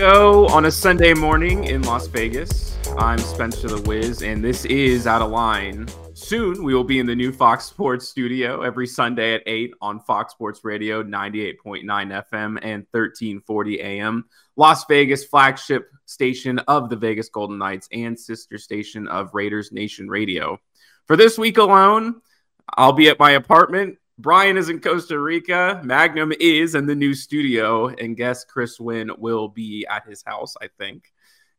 go on a Sunday morning in Las Vegas. I'm Spencer the Wiz, and this is Outta Line. Soon we will be in the new Fox Sports studio every Sunday at 8 on Fox Sports Radio 98.9 FM and 1340 AM. Las Vegas flagship station of the Vegas Golden Knights and sister station of Raiders Nation Radio. For this week alone, I'll be at my apartment Brian is in Costa Rica. Magnum is in the new studio, and guest Chris Wynn will be at his house, I think.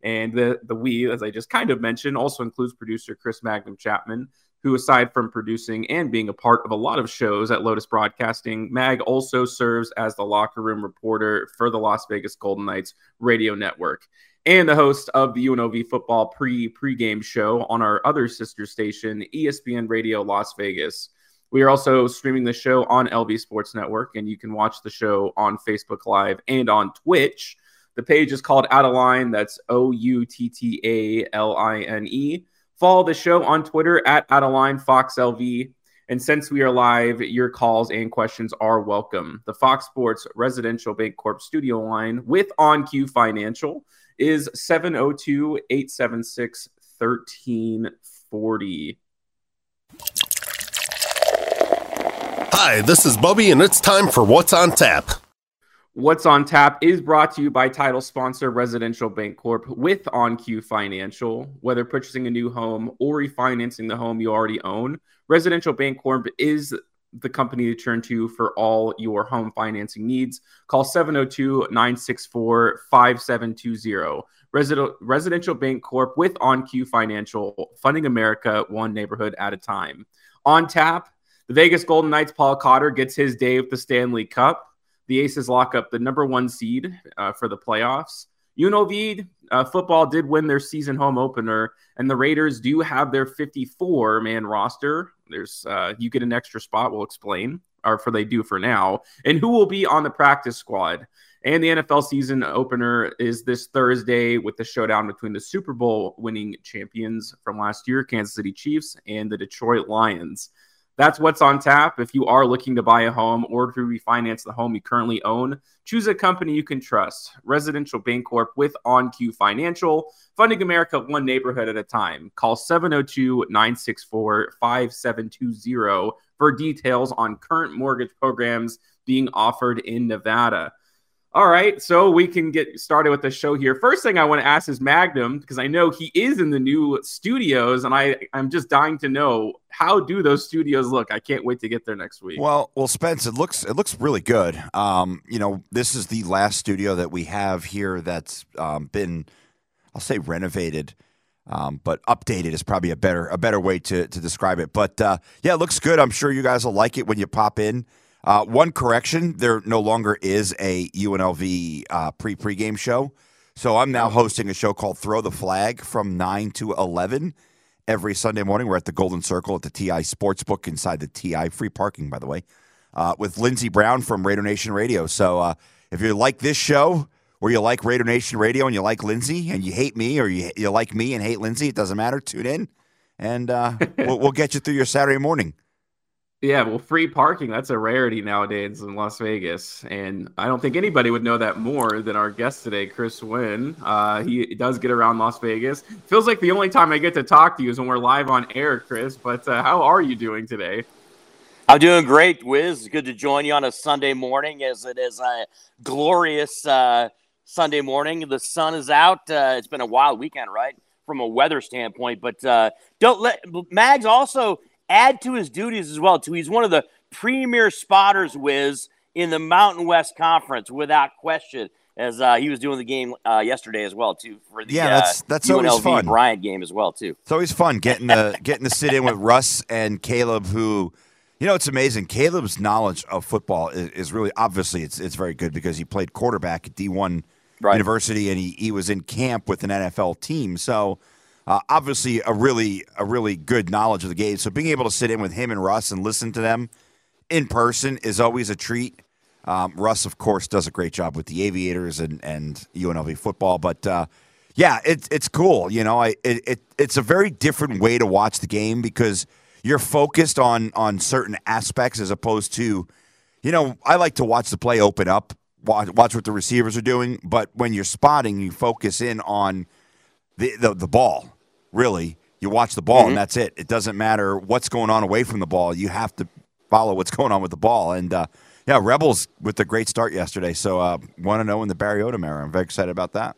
And the the we, as I just kind of mentioned, also includes producer Chris Magnum Chapman, who, aside from producing and being a part of a lot of shows at Lotus Broadcasting, Mag also serves as the locker room reporter for the Las Vegas Golden Knights radio network and the host of the UNLV football pre pregame show on our other sister station, ESPN Radio Las Vegas. We are also streaming the show on LV Sports Network, and you can watch the show on Facebook Live and on Twitch. The page is called Outta Line. That's O U T T A L I N E. Follow the show on Twitter at Outta Line Fox LV. And since we are live, your calls and questions are welcome. The Fox Sports Residential Bancorp studio line with OnCue Financial is 702 876 1340. Hi, this is Bubby, and it's time for What's on Tap. What's on Tap is brought to you by title sponsor Residential Bancorp with OnCue Financial. Whether purchasing a new home or refinancing the home you already own, Residential Bancorp is the company to turn to for all your home financing needs. Call 702 964 5720. Residential Bancorp with OnCue Financial, funding America one neighborhood at a time. On tap, the Vegas Golden Knights, Paul Cotter gets his day with the Stanley Cup. The Aces lock up the number one seed uh, for the playoffs. UNLV uh, football did win their season home opener, and the Raiders do have their 54 man roster. There's uh, you get an extra spot. We'll explain, or for they do for now, and who will be on the practice squad. And the NFL season opener is this Thursday with the showdown between the Super Bowl winning champions from last year, Kansas City Chiefs, and the Detroit Lions. That's what's on tap. If you are looking to buy a home or to refinance the home you currently own, choose a company you can trust. Residential Bancorp with OnCue Financial, funding America one neighborhood at a time. Call 702 964 5720 for details on current mortgage programs being offered in Nevada. All right, so we can get started with the show here. First thing I want to ask is Magnum because I know he is in the new studios, and I I'm just dying to know how do those studios look. I can't wait to get there next week. Well, well, Spence, it looks it looks really good. Um, you know, this is the last studio that we have here that's um, been, I'll say, renovated. Um, but updated is probably a better a better way to to describe it. But uh, yeah, it looks good. I'm sure you guys will like it when you pop in. Uh, one correction: there no longer is a UNLV uh, pre pregame show, so I'm now hosting a show called Throw the Flag from nine to eleven every Sunday morning. We're at the Golden Circle at the TI Sportsbook inside the TI free parking, by the way, uh, with Lindsey Brown from Raider Nation Radio. So uh, if you like this show, or you like Raider Nation Radio and you like Lindsey, and you hate me, or you you like me and hate Lindsey, it doesn't matter. Tune in, and uh, we'll, we'll get you through your Saturday morning. Yeah, well, free parking, that's a rarity nowadays in Las Vegas. And I don't think anybody would know that more than our guest today, Chris Wynn. Uh, he does get around Las Vegas. Feels like the only time I get to talk to you is when we're live on air, Chris. But uh, how are you doing today? I'm doing great, Wiz. Good to join you on a Sunday morning as it is a glorious uh, Sunday morning. The sun is out. Uh, it's been a wild weekend, right? From a weather standpoint. But uh, don't let Mags also – add to his duties as well. Too, he's one of the premier spotters, Wiz, in the Mountain West Conference, without question. As uh, he was doing the game uh, yesterday as well, too, for the yeah, that's that's uh, always fun. Bryant game as well, too. It's always fun getting to getting to sit in with Russ and Caleb, who, you know, it's amazing. Caleb's knowledge of football is, is really obviously it's it's very good because he played quarterback at D one right. University and he he was in camp with an NFL team, so uh, obviously, a really a really good knowledge of the game. So being able to sit in with him and Russ and listen to them in person is always a treat. Um, Russ, of course, does a great job with the Aviators and, and UNLV football, but uh, yeah, it's it's cool. You know, I it, it it's a very different way to watch the game because you're focused on on certain aspects as opposed to, you know, I like to watch the play open up watch, watch what the receivers are doing. But when you're spotting, you focus in on the the, the ball. Really, you watch the ball, Mhm. and that's it. It doesn't matter what's going on away from the ball. You have to follow what's going on with the ball. And uh, yeah, Rebels with the great start yesterday. So uh, want to know in the Barry Odom era. I'm very excited about that.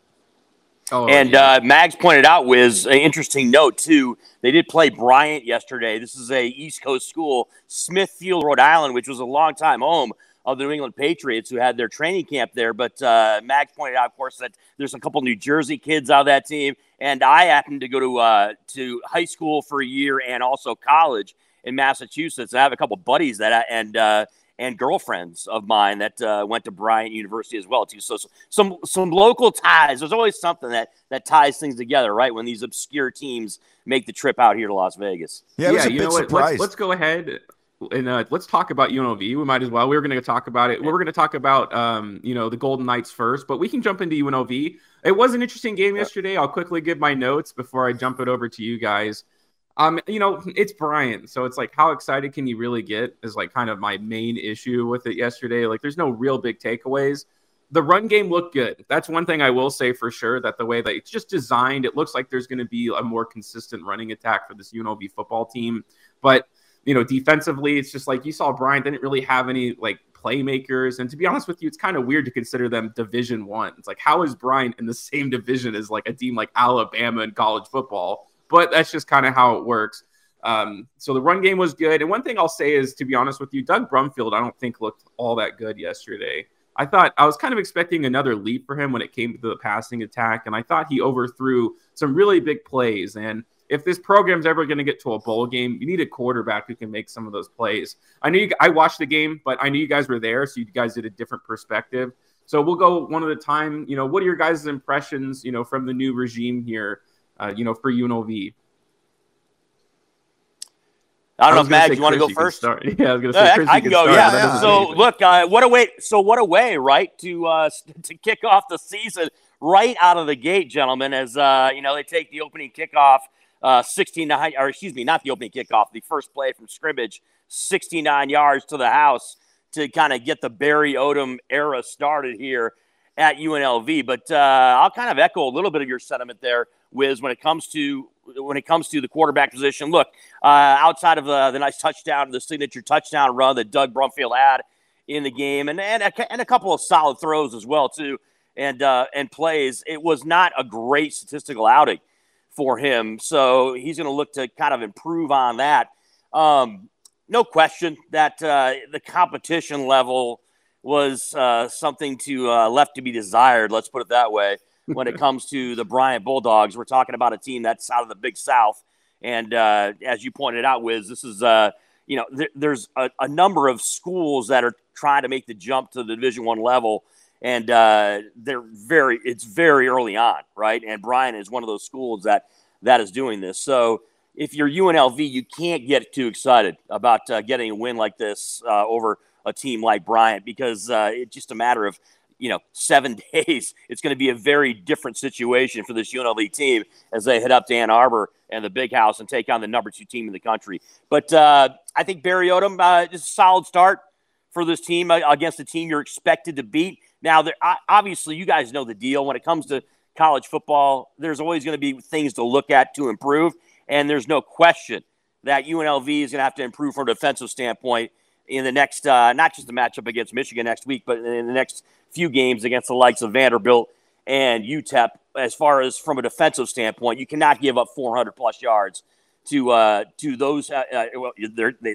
Oh, And yeah. uh, Mags pointed out, Wiz, an interesting note too. They did play Bryant yesterday. This is a East Coast school, Smithfield, Rhode Island, which was a long time home of the New England Patriots, who had their training camp there. But uh, Mags pointed out, of course, that there's a couple New Jersey kids out of that team, and I happened to go to uh, to high school for a year and also college in Massachusetts. And I have a couple buddies that I, and uh, and girlfriends of mine that uh, went to Bryant University as well too. So, so some some local ties. There's always something that that ties things together, right? When these obscure teams make the trip out here to Las Vegas. Yeah, it was a you know what? Let's, let's go ahead and uh, let's talk about UNLV. We might as well. We were going to talk about it. We were going to talk about um, you know the Golden Knights first, but we can jump into UNLV. It was an interesting game yesterday. I'll quickly give my notes before I jump it over to you guys. Um, you know, it's Bryant, so it's like how excited can you really get? Is like kind of my main issue with it yesterday. Like, there's no real big takeaways. The run game looked good. That's one thing I will say for sure. That the way that it's just designed, it looks like there's going to be a more consistent running attack for this UNLV football team. But you know, defensively, it's just like you saw Bryant didn't really have any like playmakers. And to be honest with you, it's kind of weird to consider them Division One. It's like how is Bryant in the same division as like a team like Alabama in college football? But that's just kind of how it works. Um, so the run game was good. And one thing I'll say is, to be honest with you, Doug Brumfield, I don't think looked all that good yesterday. I thought I was kind of expecting another leap for him when it came to the passing attack, and I thought he overthrew some really big plays. And if this program's ever going to get to a bowl game, you need a quarterback who can make some of those plays. I knew you, I watched the game, but I knew you guys were there, so you guys did a different perspective. So we'll go one at a time. You know, what are your guys' impressions? You know, from the new regime here. Uh, you know, for UNLV. I don't know was if gonna you want to go first? Yeah, I was going to say I, Chris, I can go. start. Yeah. Doesn't So look, uh, what a way! So what a way, right, to uh, to kick off the season right out of the gate, gentlemen. As uh, you know, they take the opening kickoff, uh, sixteen nine, or excuse me, not the opening kickoff, the first play from scrimmage, sixty nine yards to the house to kind of get the Barry Odom era started here at UNLV. But uh, I'll kind of echo a little bit of your sentiment there, Wiz, when it comes to when it comes to the quarterback position. Look, uh, outside of the, the nice touchdown, the signature touchdown run that Doug Brumfield had in the game, and and a, and a couple of solid throws as well too, and uh, and plays. It was not a great statistical outing for him, so he's going to look to kind of improve on that. Um, no question that uh, the competition level was uh, something to uh, left to be desired. Let's put it that way. When it comes to the Bryant Bulldogs, we're talking about a team that's out of the Big South, and uh, as you pointed out, Wiz, this is uh, you know th- there's a, a number of schools that are trying to make the jump to the Division One level, and uh, they're very it's very early on, right? And Bryant is one of those schools that that is doing this. So if you're UNLV, you can't get too excited about uh, getting a win like this uh, over a team like Bryant because uh, it's just a matter of you know seven days. It's going to be a very different situation for this UNLV team as they head up to Ann Arbor and the Big House and take on the number two team in the country. But uh, I think Barry Odom uh, is a solid start for this team against the team you're expected to beat. Now, there, obviously, you guys know the deal when it comes to college football. There's always going to be things to look at to improve, and there's no question that UNLV is going to have to improve from a defensive standpoint in the next, uh, not just the matchup against Michigan next week, but in the next few games against the likes of Vanderbilt and UTEP. As far as from a defensive standpoint, you cannot give up 400 plus yards to uh, to those. Uh, uh, well, they,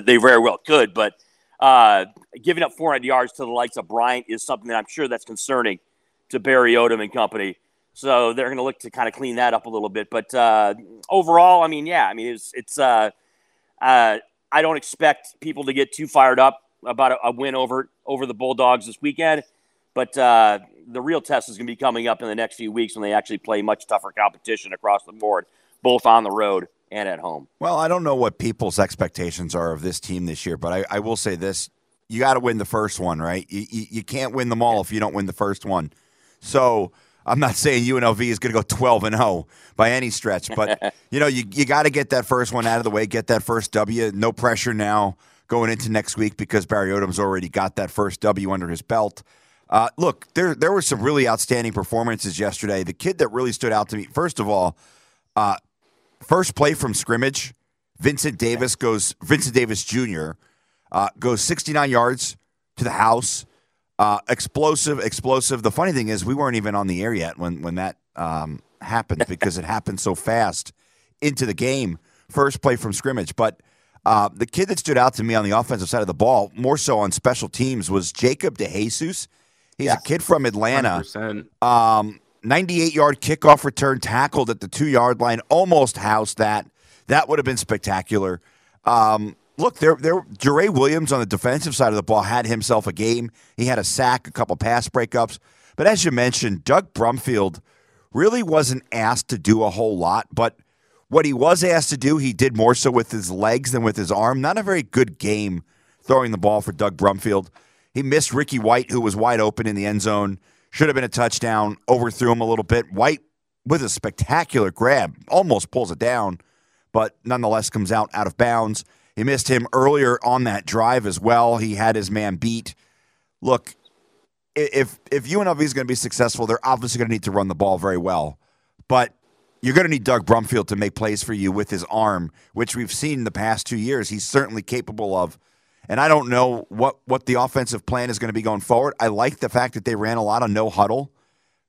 they very well could, but uh, giving up 400 yards to the likes of Bryant is something that I'm sure that's concerning to Barry Odom and company. So they're going to look to kind of clean that up a little bit. But uh, overall, I mean, yeah, I mean, it's it's. Uh, uh, I don't expect people to get too fired up about a, a win over over the Bulldogs this weekend, but uh, the real test is going to be coming up in the next few weeks when they actually play much tougher competition across the board, both on the road and at home. Well, I don't know what people's expectations are of this team this year, but I, I will say this: you got to win the first one, right? You, you, you can't win them all if you don't win the first one. So I'm not saying UNLV is going to go 12 and 0 by any stretch, but you know you you got to get that first one out of the way, get that first W. No pressure now going into next week because Barry Odom's already got that first W under his belt. Uh, look, there there were some really outstanding performances yesterday. The kid that really stood out to me, first of all, uh, first play from scrimmage, Vincent Davis goes. Vincent Davis Jr. Uh, goes 69 yards to the house. Uh, explosive, explosive. The funny thing is, we weren't even on the air yet when when that um, happened because it happened so fast into the game. First play from scrimmage, but uh, the kid that stood out to me on the offensive side of the ball, more so on special teams, was Jacob DeJesus. He's a kid from Atlanta. Um, 98 yard kickoff return, tackled at the two yard line, almost housed that. That would have been spectacular. Um, look, there, there. Jure Williams on the defensive side of the ball had himself a game. He had a sack, a couple pass breakups. But as you mentioned, Doug Brumfield really wasn't asked to do a whole lot. But what he was asked to do, he did more so with his legs than with his arm. Not a very good game throwing the ball for Doug Brumfield. He missed Ricky White, who was wide open in the end zone. Should have been a touchdown. Overthrew him a little bit. White with a spectacular grab, almost pulls it down, but nonetheless comes out out of bounds. He missed him earlier on that drive as well. He had his man beat. Look, if if UNLV is going to be successful, they're obviously going to need to run the ball very well. But you're going to need Doug Brumfield to make plays for you with his arm, which we've seen in the past two years. He's certainly capable of. And I don't know what, what the offensive plan is going to be going forward. I like the fact that they ran a lot of no huddle,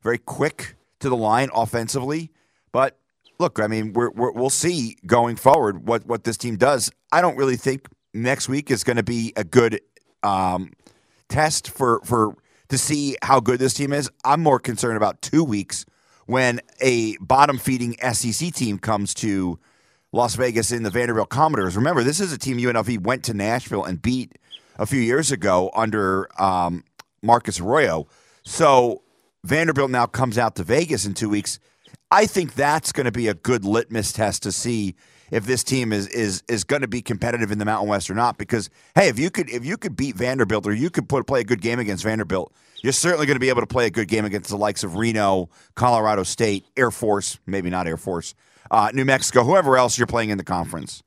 very quick to the line offensively. But look, I mean, we're, we'll see going forward what, what this team does. I don't really think next week is going to be a good um, test for, for to see how good this team is. I'm more concerned about two weeks when a bottom feeding SEC team comes to Las Vegas in the Vanderbilt Commodores. Remember, this is a team UNLV went to Nashville and beat a few years ago under um, Marcus Arroyo. So Vanderbilt now comes out to Vegas in two weeks. I think that's going to be a good litmus test to see if this team is is is going to be competitive in the Mountain West or not. Because hey, if you could if you could beat Vanderbilt or you could put play a good game against Vanderbilt, you're certainly going to be able to play a good game against the likes of Reno, Colorado State, Air Force, maybe not Air Force, uh, New Mexico, whoever else you're playing in the conference.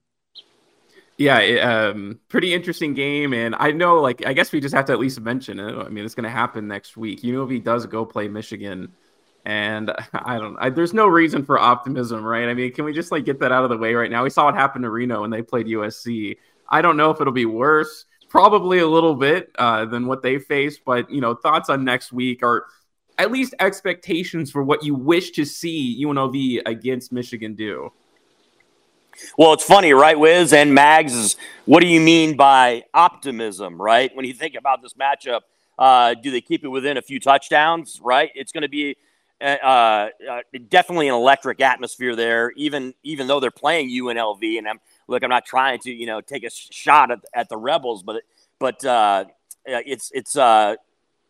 Yeah, it, um, pretty interesting game, and I know, like, I guess we just have to at least mention it. I mean, it's going to happen next week. UNLV does go play Michigan, and I don't. I, there's no reason for optimism, right? I mean, can we just like get that out of the way right now? We saw what happened to Reno when they played USC. I don't know if it'll be worse. Probably a little bit uh, than what they faced, but you know, thoughts on next week are at least expectations for what you wish to see UNLV against Michigan do. Well, it's funny, right, Wiz and Mags? What do you mean by optimism, right? When you think about this matchup, uh, do they keep it within a few touchdowns, right? It's going to be uh, uh, definitely an electric atmosphere there, even even though they're playing UNLV. And I'm look, I'm not trying to you know take a shot at, at the Rebels, but but uh, it's it's uh,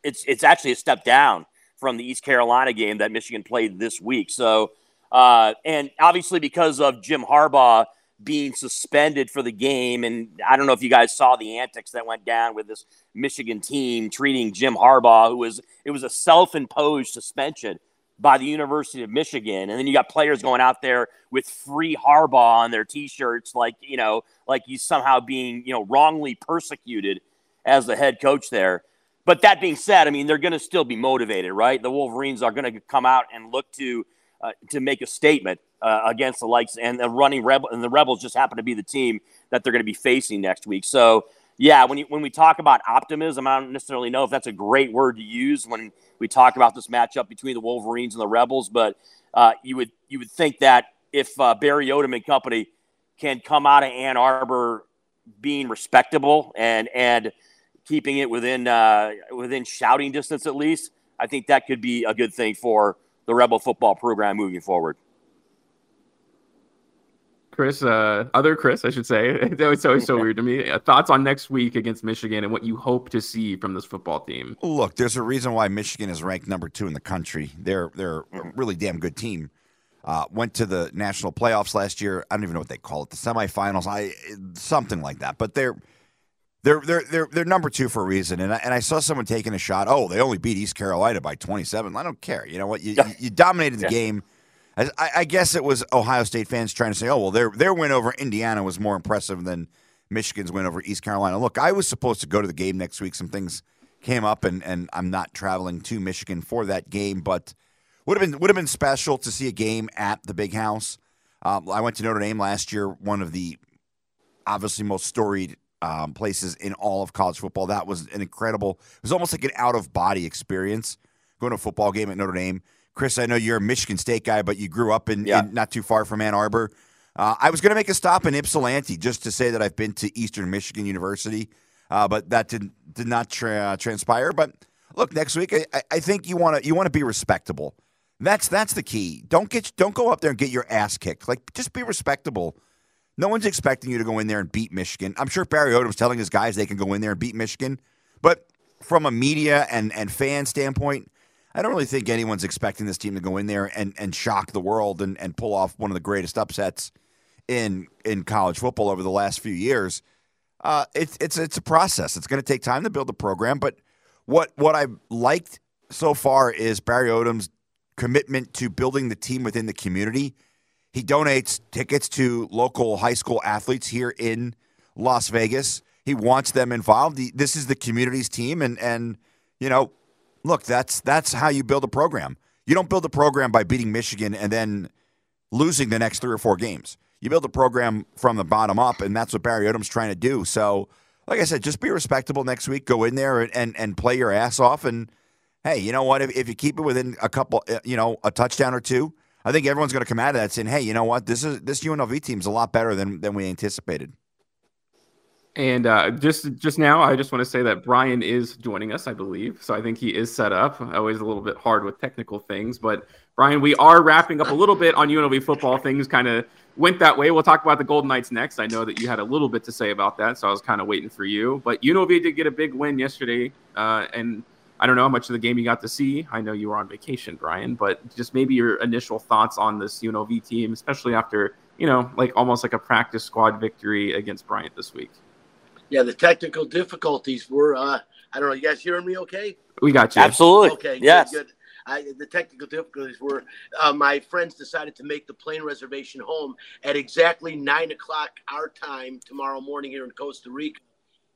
it's it's actually a step down from the East Carolina game that Michigan played this week. So. Uh, and obviously, because of Jim Harbaugh being suspended for the game, and I don't know if you guys saw the antics that went down with this Michigan team treating Jim Harbaugh, who was it was a self-imposed suspension by the University of Michigan, and then you got players going out there with free Harbaugh on their T-shirts, like you know, like he's somehow being you know wrongly persecuted as the head coach there. But that being said, I mean they're going to still be motivated, right? The Wolverines are going to come out and look to uh, to make a statement uh, against the likes and the running rebel and the rebels just happen to be the team that they're going to be facing next week. So yeah, when you, when we talk about optimism, I don't necessarily know if that's a great word to use when we talk about this matchup between the Wolverines and the Rebels, but uh, you would you would think that if uh, Barry Odom and company can come out of Ann Arbor being respectable and and keeping it within uh, within shouting distance at least, I think that could be a good thing for the Rebel football program moving forward. Chris, uh, other Chris, I should say. it's always so weird to me. Uh, thoughts on next week against Michigan and what you hope to see from this football team? Look, there's a reason why Michigan is ranked number two in the country. They're they're a really damn good team. Uh, went to the national playoffs last year. I don't even know what they call it, the semifinals, I something like that. But they're they're they're they're they're number two for a reason. And I, and I saw someone taking a shot. Oh, they only beat East Carolina by 27. I don't care. You know what? You you, you dominated the Yeah. game. I, I guess it was Ohio State fans trying to say, oh well, their their win over Indiana was more impressive than Michigan's win over East Carolina. Look, I was supposed to go to the game next week. Some things came up, and and I'm not traveling to Michigan for that game, but would have been would have been special to see a game at the Big House. Um, I went to Notre Dame last year, one of the obviously most storied um, places in all of college football. That was an incredible. It was almost like an out of body experience going to a football game at Notre Dame. Chris, I know you're a Michigan State guy, but you grew up in, Yeah. in not too far from Ann Arbor. Uh, I was going to make a stop in Ypsilanti just to say that I've been to Eastern Michigan University, uh, but that did did not tra- transpire. But look, next week I, I- I think you want to you want to be respectable. That's that's the key. Don't get don't go up there and get your ass kicked. Like just be respectable. No one's expecting you to go in there and beat Michigan. I'm sure Barry Odom's telling his guys they can go in there and beat Michigan, but from a media and and fan standpoint, I don't really think anyone's expecting this team to go in there and, and shock the world and, and pull off one of the greatest upsets in in college football over the last few years. Uh, it's it's it's a process. It's going to take time to build the program, but what what I liked so far is Barry Odom's commitment to building the team within the community. He donates tickets to local high school athletes here in Las Vegas. He wants them involved. He- This is the community's team, and and you know, look, that's that's how you build a program. You don't build a program by beating Michigan and then losing the next three or four games. You build a program from the bottom up, and that's what Barry Odom's trying to do. So, like I said, just be respectable next week. Go in there and and, and play your ass off. And hey, you know what? If, if you keep it within a couple, uh, you know, a touchdown or two, I think everyone's going to come out of that saying, hey, you know what? This is this UNLV team's a lot better than than we anticipated. And uh, just just now, I just want to say that Brian is joining us, I believe. So I think he is set up. Always a little bit hard with technical things, but Brian, we are wrapping up a little bit on UNLV football. Things kind of went that way. We'll talk about the Golden Knights next. I know that you had a little bit to say about that, so I was kind of waiting for you. But UNLV did get a big win yesterday, uh, and I don't know how much of the game you got to see. I know you were on vacation, Brian, but just maybe your initial thoughts on this UNLV team, especially after you know, like almost like a practice squad victory against Bryant this week. Yeah, the technical difficulties were. Uh, I don't know. You guys hearing me? Okay. We got you. Absolutely. Okay. Yes. Good. good. I, the technical difficulties were uh, my friends decided to make the plane reservation home at exactly nine o'clock our time tomorrow morning here in Costa Rica.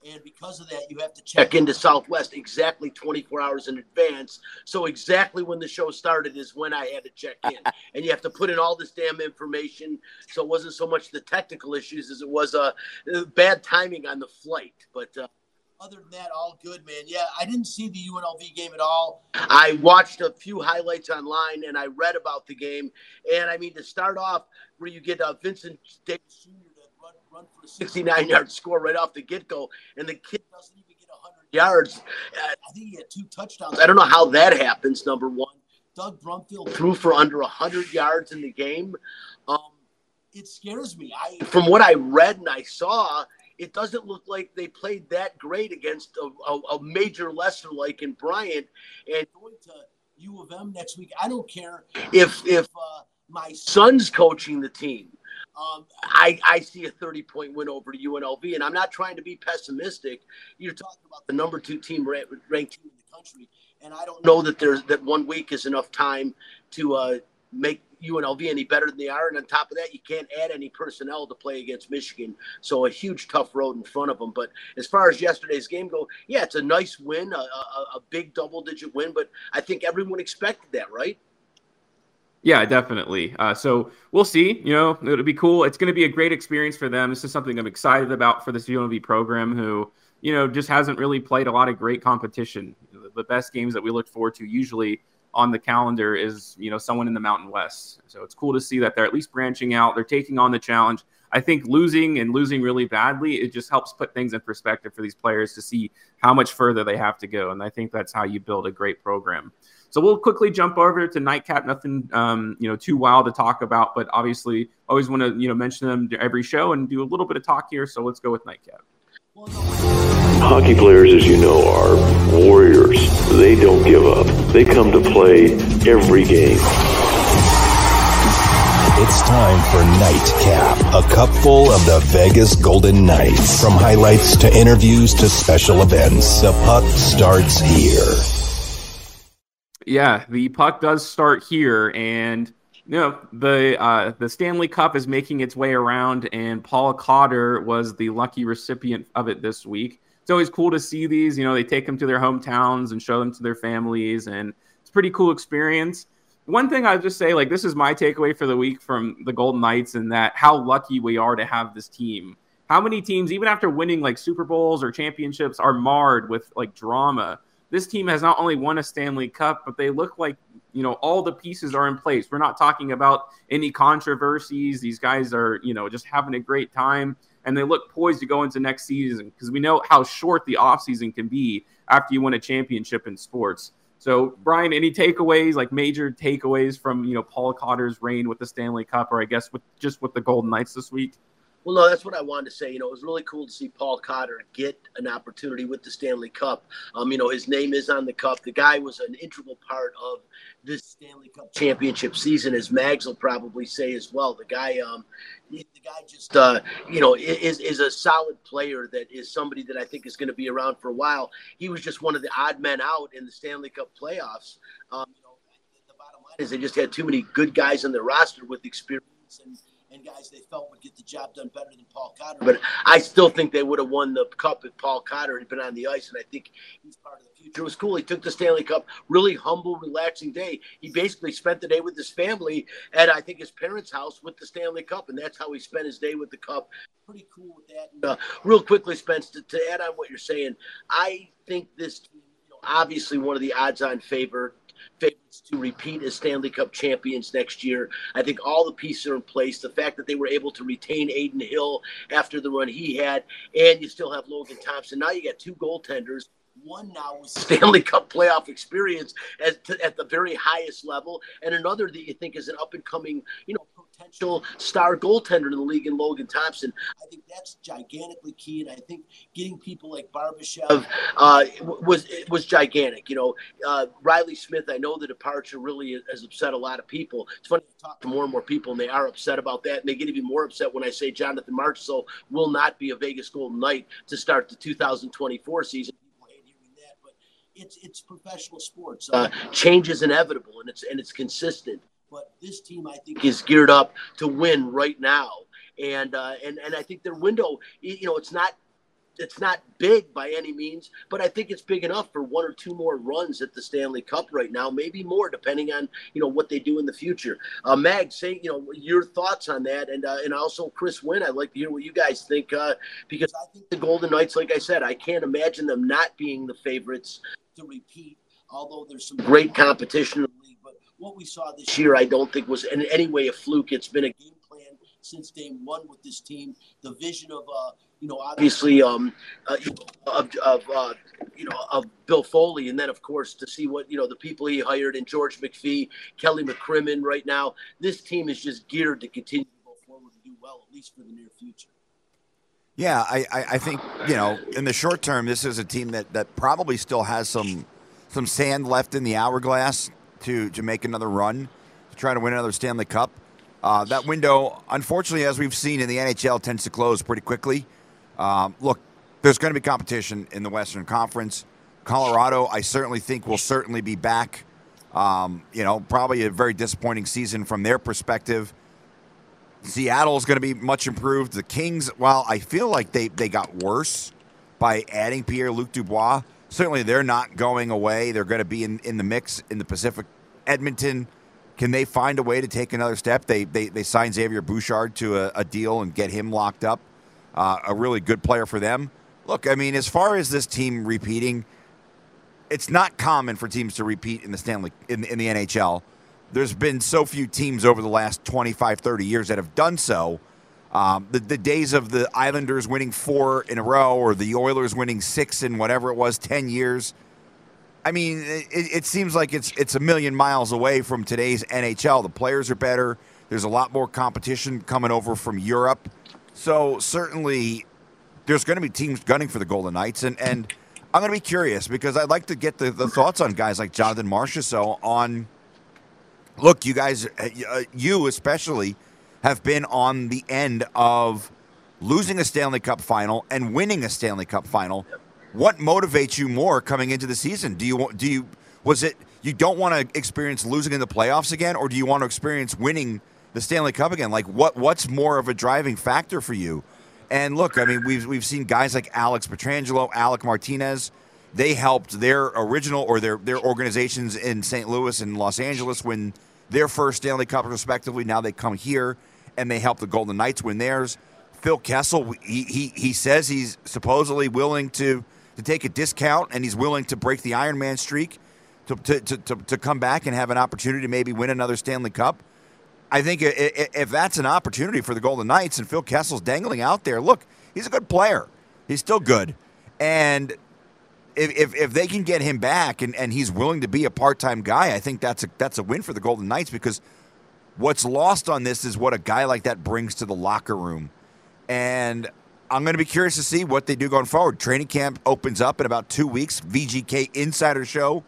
And because of that, you have to check into Southwest exactly 24 hours in advance. So exactly when the show started is when I had to check in, and you have to put in all this damn information. So it wasn't so much the technical issues as it was uh, uh, bad timing on the flight. But uh, other than that, all good, man. Yeah, I didn't see the UNLV game at all. I watched a few highlights online and I read about the game. And I mean, to start off, where you get uh, Vincent Davis Jr. run for a 69 yard score right off the get go, and the kid doesn't even get 100 yards. Uh, I think he had two touchdowns. I don't know how that happens, number one. Doug Brumfield threw for under 100 yards in the game. Um, it scares me. I, from what I read and I saw, it doesn't look like they played that great against a, a, a major lesser like in Bryant. And going to U of M next week, I don't care if if uh, my son's coaching the team. Um, I, I see a 30 point win over UNLV, and I'm not trying to be pessimistic. You're talking about the number two team ra- ranked team in the country, and I don't know that there's that one week is enough time to uh, make UNLV any better than they are. And on top of that, you can't add any personnel to play against Michigan. So a huge tough road in front of them. But as far as yesterday's game go, yeah, it's a nice win, a, a, a big double digit win. But I think everyone expected that, right? Yeah, definitely. Uh, so we'll see. You know, it'll be cool. It's going to be a great experience for them. This is something I'm excited about for this UNLV program, who you know just hasn't really played a lot of great competition. The best games that we look forward to usually on the calendar is you know someone in the Mountain West. So it's cool to see that they're at least branching out. They're taking on the challenge. I think losing and losing really badly, it just helps put things in perspective for these players to see how much further they have to go. And I think that's how you build a great program. So we'll quickly jump over to Nightcap. Nothing, um, you know, too wild to talk about, but obviously always want to, you know, mention them every show and do a little bit of talk here. So let's go with Nightcap. Hockey players, as you know, are warriors. They don't give up. They come to play every game. It's time for Nightcap, a cupful of the Vegas Golden Knights. From highlights to interviews to special events, the puck starts here. Yeah, the puck does start here, and you know the uh, the Stanley Cup is making its way around, and Paul Cotter was the lucky recipient of it this week. it's always cool to see these. You know, they take them to their hometowns and show them to their families, and it's a pretty cool experience. One thing I'll just say, like, this is my takeaway for the week from the Golden Knights, and that how lucky we are to have this team. How many teams, even after winning like Super Bowls or championships, are marred with like drama? This team has not only won a Stanley Cup, but they look like you know all the pieces are in place. We're not talking about any controversies. These guys are you know just having a great time and they look poised to go into next season because we know how short the offseason can be after you win a championship in sports. So, Brian, any takeaways, like major takeaways from you know Paul Cotter's reign with the Stanley Cup, or I guess with just with the Golden Knights this week? Well, no, that's what I wanted to say. You know, it was really cool to see Paul Cotter get an opportunity with the Stanley Cup. Um, you know, his name is on the cup. The guy was an integral part of this Stanley Cup championship season, as Mags will probably say as well. The guy, um, the guy just, uh, you know, is is a solid player. That is somebody that I think is going to be around for a while. He was just one of the odd men out in the Stanley Cup playoffs. Um, you know, the bottom line is they just had too many good guys on their roster with experience and and guys they felt would get the job done better than Paul Cotter. But I still think they would have won the cup if Paul Cotter had been on the ice, and I think he's part of the future. It was cool. He took the Stanley Cup, really humble, relaxing day. He basically spent the day with his family at I think his parents' house with the Stanley Cup, and that's how he spent his day with the cup. Pretty cool with that. And, uh, real quickly, Spence, to, to add on what you're saying, I think this. You know, obviously, one of the odds-on favorite favorites to repeat as Stanley Cup champions next year. I think all the pieces are in place. The fact that they were able to retain Adin Hill after the run he had, and you still have Logan Thompson. Now you got two goaltenders one now with Stanley Cup playoff experience at, at the very highest level, and another that you think is an up and coming, you know, potential star goaltender in the league in Logan Thompson. I think that's gigantically key, and I think getting people like Barbashev uh, was was gigantic. You know, uh, Reilly Smith. I know the departure really has upset a lot of people. It's funny to talk to more and more people, and they are upset about that, and they get even more upset when I say Jonathan Marchessault will not be a Vegas Golden Knight to start the 2024 season it's it's professional sports. Uh, change is inevitable, and it's and it's consistent. But this team, I think, is geared up to win right now, and uh, and and I think their window, you know, it's not it's not big by any means, but I think it's big enough for one or two more runs at the Stanley Cup right now, maybe more depending on you know what they do in the future. Uh, Mag, say you know your thoughts on that, and uh, and also Chris Wynn. I'd like to hear what you guys think uh, because I think the Golden Knights, like I said, I can't imagine them not being the favorites to repeat. Although there's some great competition in the league, but what we saw this year, I don't think was in any way a fluke. It's been a game plan since day one with this team. The vision of, uh, you know, obviously, um, uh, of, of uh, you know, of Bill Foley, and then of course to see what you know the people he hired and George McPhee, Kelly McCrimmon. Right now, this team is just geared to continue to go forward and do well, at least for the near future. Yeah, I, I, I think you know in the short term, this is a team that, that probably still has some some sand left in the hourglass to to make another run, to try to win another Stanley Cup. Uh, that window, unfortunately, as we've seen in the NHL, tends to close pretty quickly. Um, look, there's going to be competition in the Western Conference. Colorado, I certainly think will certainly be back. Um, you know, probably a very disappointing season from their perspective. Seattle is going to be much improved. The Kings, while I feel like they, they got worse by adding Pierre Luc Dubois, certainly they're not going away. They're going to be in, in the mix in the Pacific. Edmonton, can they find a way to take another step? They they, they signed Xavier Bouchard to a, a deal and get him locked up. Uh, a really good player for them. Look, I mean, as far as this team repeating, it's not common for teams to repeat in the Stanley in, in the NHL there's been so few teams over the last 25, 30 years that have done so. Um, the, the days of the Islanders winning four in a row or the Oilers winning six in whatever it was, 10 years. I mean, it, it seems like it's it's a million miles away from today's NHL. The players are better. There's a lot more competition coming over from Europe. So certainly there's going to be teams gunning for the Golden Knights. And, and I'm going to be curious because I'd like to get the, the thoughts on guys like Jonathan Marchessault on – look, you guys, uh, uh, you especially, have been on the end of losing a Stanley Cup final and winning a Stanley Cup final. What motivates you more coming into the season? Do you do you was it you don't want to experience losing in the playoffs again, or do you want to experience winning the Stanley Cup again? Like what what's more of a driving factor for you And look, I mean, we've we've seen guys like Alex Pietrangelo, Alec Martinez. They helped their original or their their organizations in St. Louis and Los Angeles win their first Stanley Cup, respectively. Now they come here and they help the Golden Knights win theirs. Phil Kessel, he he, he says he's supposedly willing to to take a discount and he's willing to break the Iron Man streak to, to, to, to, to come back and have an opportunity to maybe win another Stanley Cup. I think if that's an opportunity for the Golden Knights and Phil Kessel's dangling out there, look, he's a good player. He's still good. And if, if, if they can get him back and, and he's willing to be a part time guy, I think that's a, that's a win for the Golden Knights because what's lost on this is what a guy like that brings to the locker room. And I'm going to be curious to see what they do going forward. Training camp opens up in about two weeks. VGK Insider Show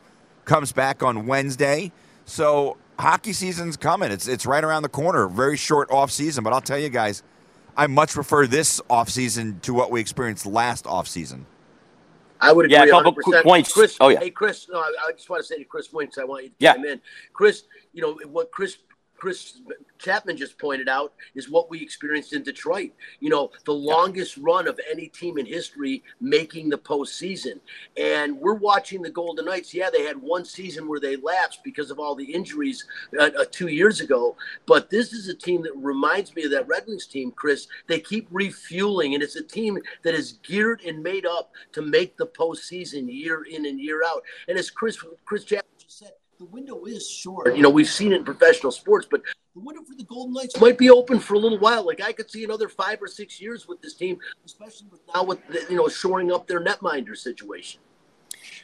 comes back on Wednesday. So hockey season's coming. It's it's right around the corner. Very short off season, but I'll tell you guys, I much prefer this off season to what we experienced last off season. I would agree. Yeah, a couple 100%. quick points. Chris, oh yeah. Hey Chris, no, I, I just want to say to Chris Winks, I want you to yeah. come in. Chris, you know what Chris Chris Chapman just pointed out is what we experienced in Detroit. You know, the longest run of any team in history making the postseason. And we're watching the Golden Knights. Yeah, they had one season where they lapsed because of all the injuries uh, uh, two years ago. But this is a team that reminds me of that Red Wings team, Chris. They keep refueling, and it's a team that is geared and made up to make the postseason year in and year out. And as Chris Chris Chapman just said, the window is short. You know, we've seen it in professional sports, but the window for the Golden Knights might be open for a little while. Like I could see another five or six years with this team, especially with now with the, you know shoring up their netminder situation.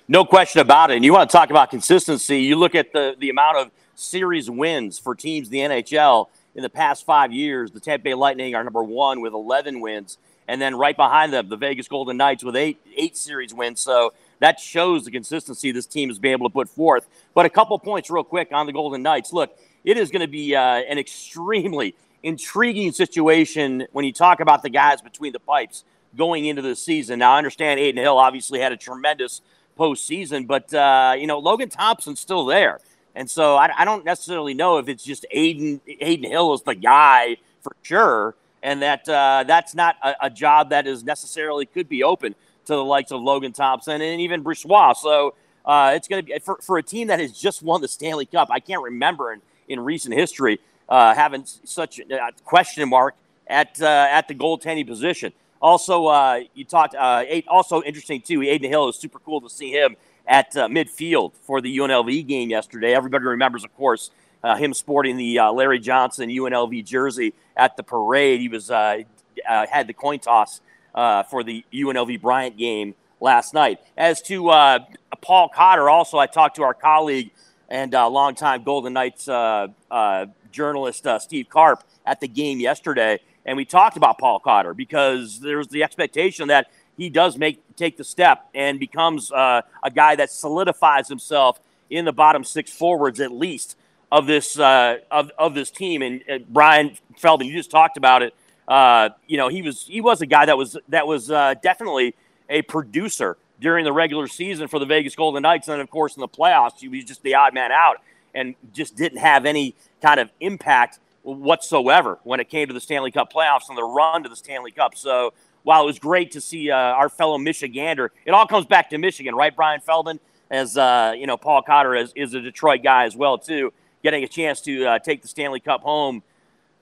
No question about it. And you want to talk about consistency? You look at the the amount of series wins for teams in the NHL in the past five years. The Tampa Bay Lightning are number one with 11 wins, and then right behind them, the Vegas Golden Knights with eight eight series wins. So that shows the consistency this team has been able to put forth. But a couple points, real quick, on the Golden Knights. Look, it is going to be uh, an extremely intriguing situation when you talk about the guys between the pipes going into the season. Now, I understand Adin Hill obviously had a tremendous postseason, but uh, you know Logan Thompson's still there, and so I, I, don't necessarily know if it's just Aiden Adin Hill is the guy for sure, and that uh, that's not a, a, job that is necessarily could be open to the likes of Logan Thompson and even Brossoit. So uh, it's going to be for, for a team that has just won the Stanley Cup. I can't remember in, in recent history uh, having such a question mark at uh, at the goaltending position. Also, uh, you talked. Uh, also interesting too. Adin Hill is super cool to see him at uh, midfield for the UNLV game yesterday. Everybody remembers, of course, him sporting the Larry Johnson UNLV jersey at the parade. He was had the coin toss uh, for the UNLV Bryant game last night. As to uh, Paul Cotter, also, I talked to our colleague and uh, longtime Golden Knights uh, uh, journalist Steve Carp at the game yesterday, and we talked about Paul Cotter because there's the expectation that he does make take the step and becomes a guy that solidifies himself in the bottom six forwards at least of this of, of this team. And Brian Feldman, you just talked about it uh, you know, he was he was a guy that was that was uh, definitely a producer during the regular season for the Vegas Golden Knights, and then of course in the playoffs, he was just the odd man out and just didn't have any kind of impact whatsoever when it came to the Stanley Cup playoffs and the run to the Stanley Cup. So while it was great to see uh, our fellow Michigander, it all comes back to Michigan, right, Brian Feldman? As uh, you know, Paul Cotter is, is a Detroit guy as well too, getting a chance to uh, take the Stanley Cup home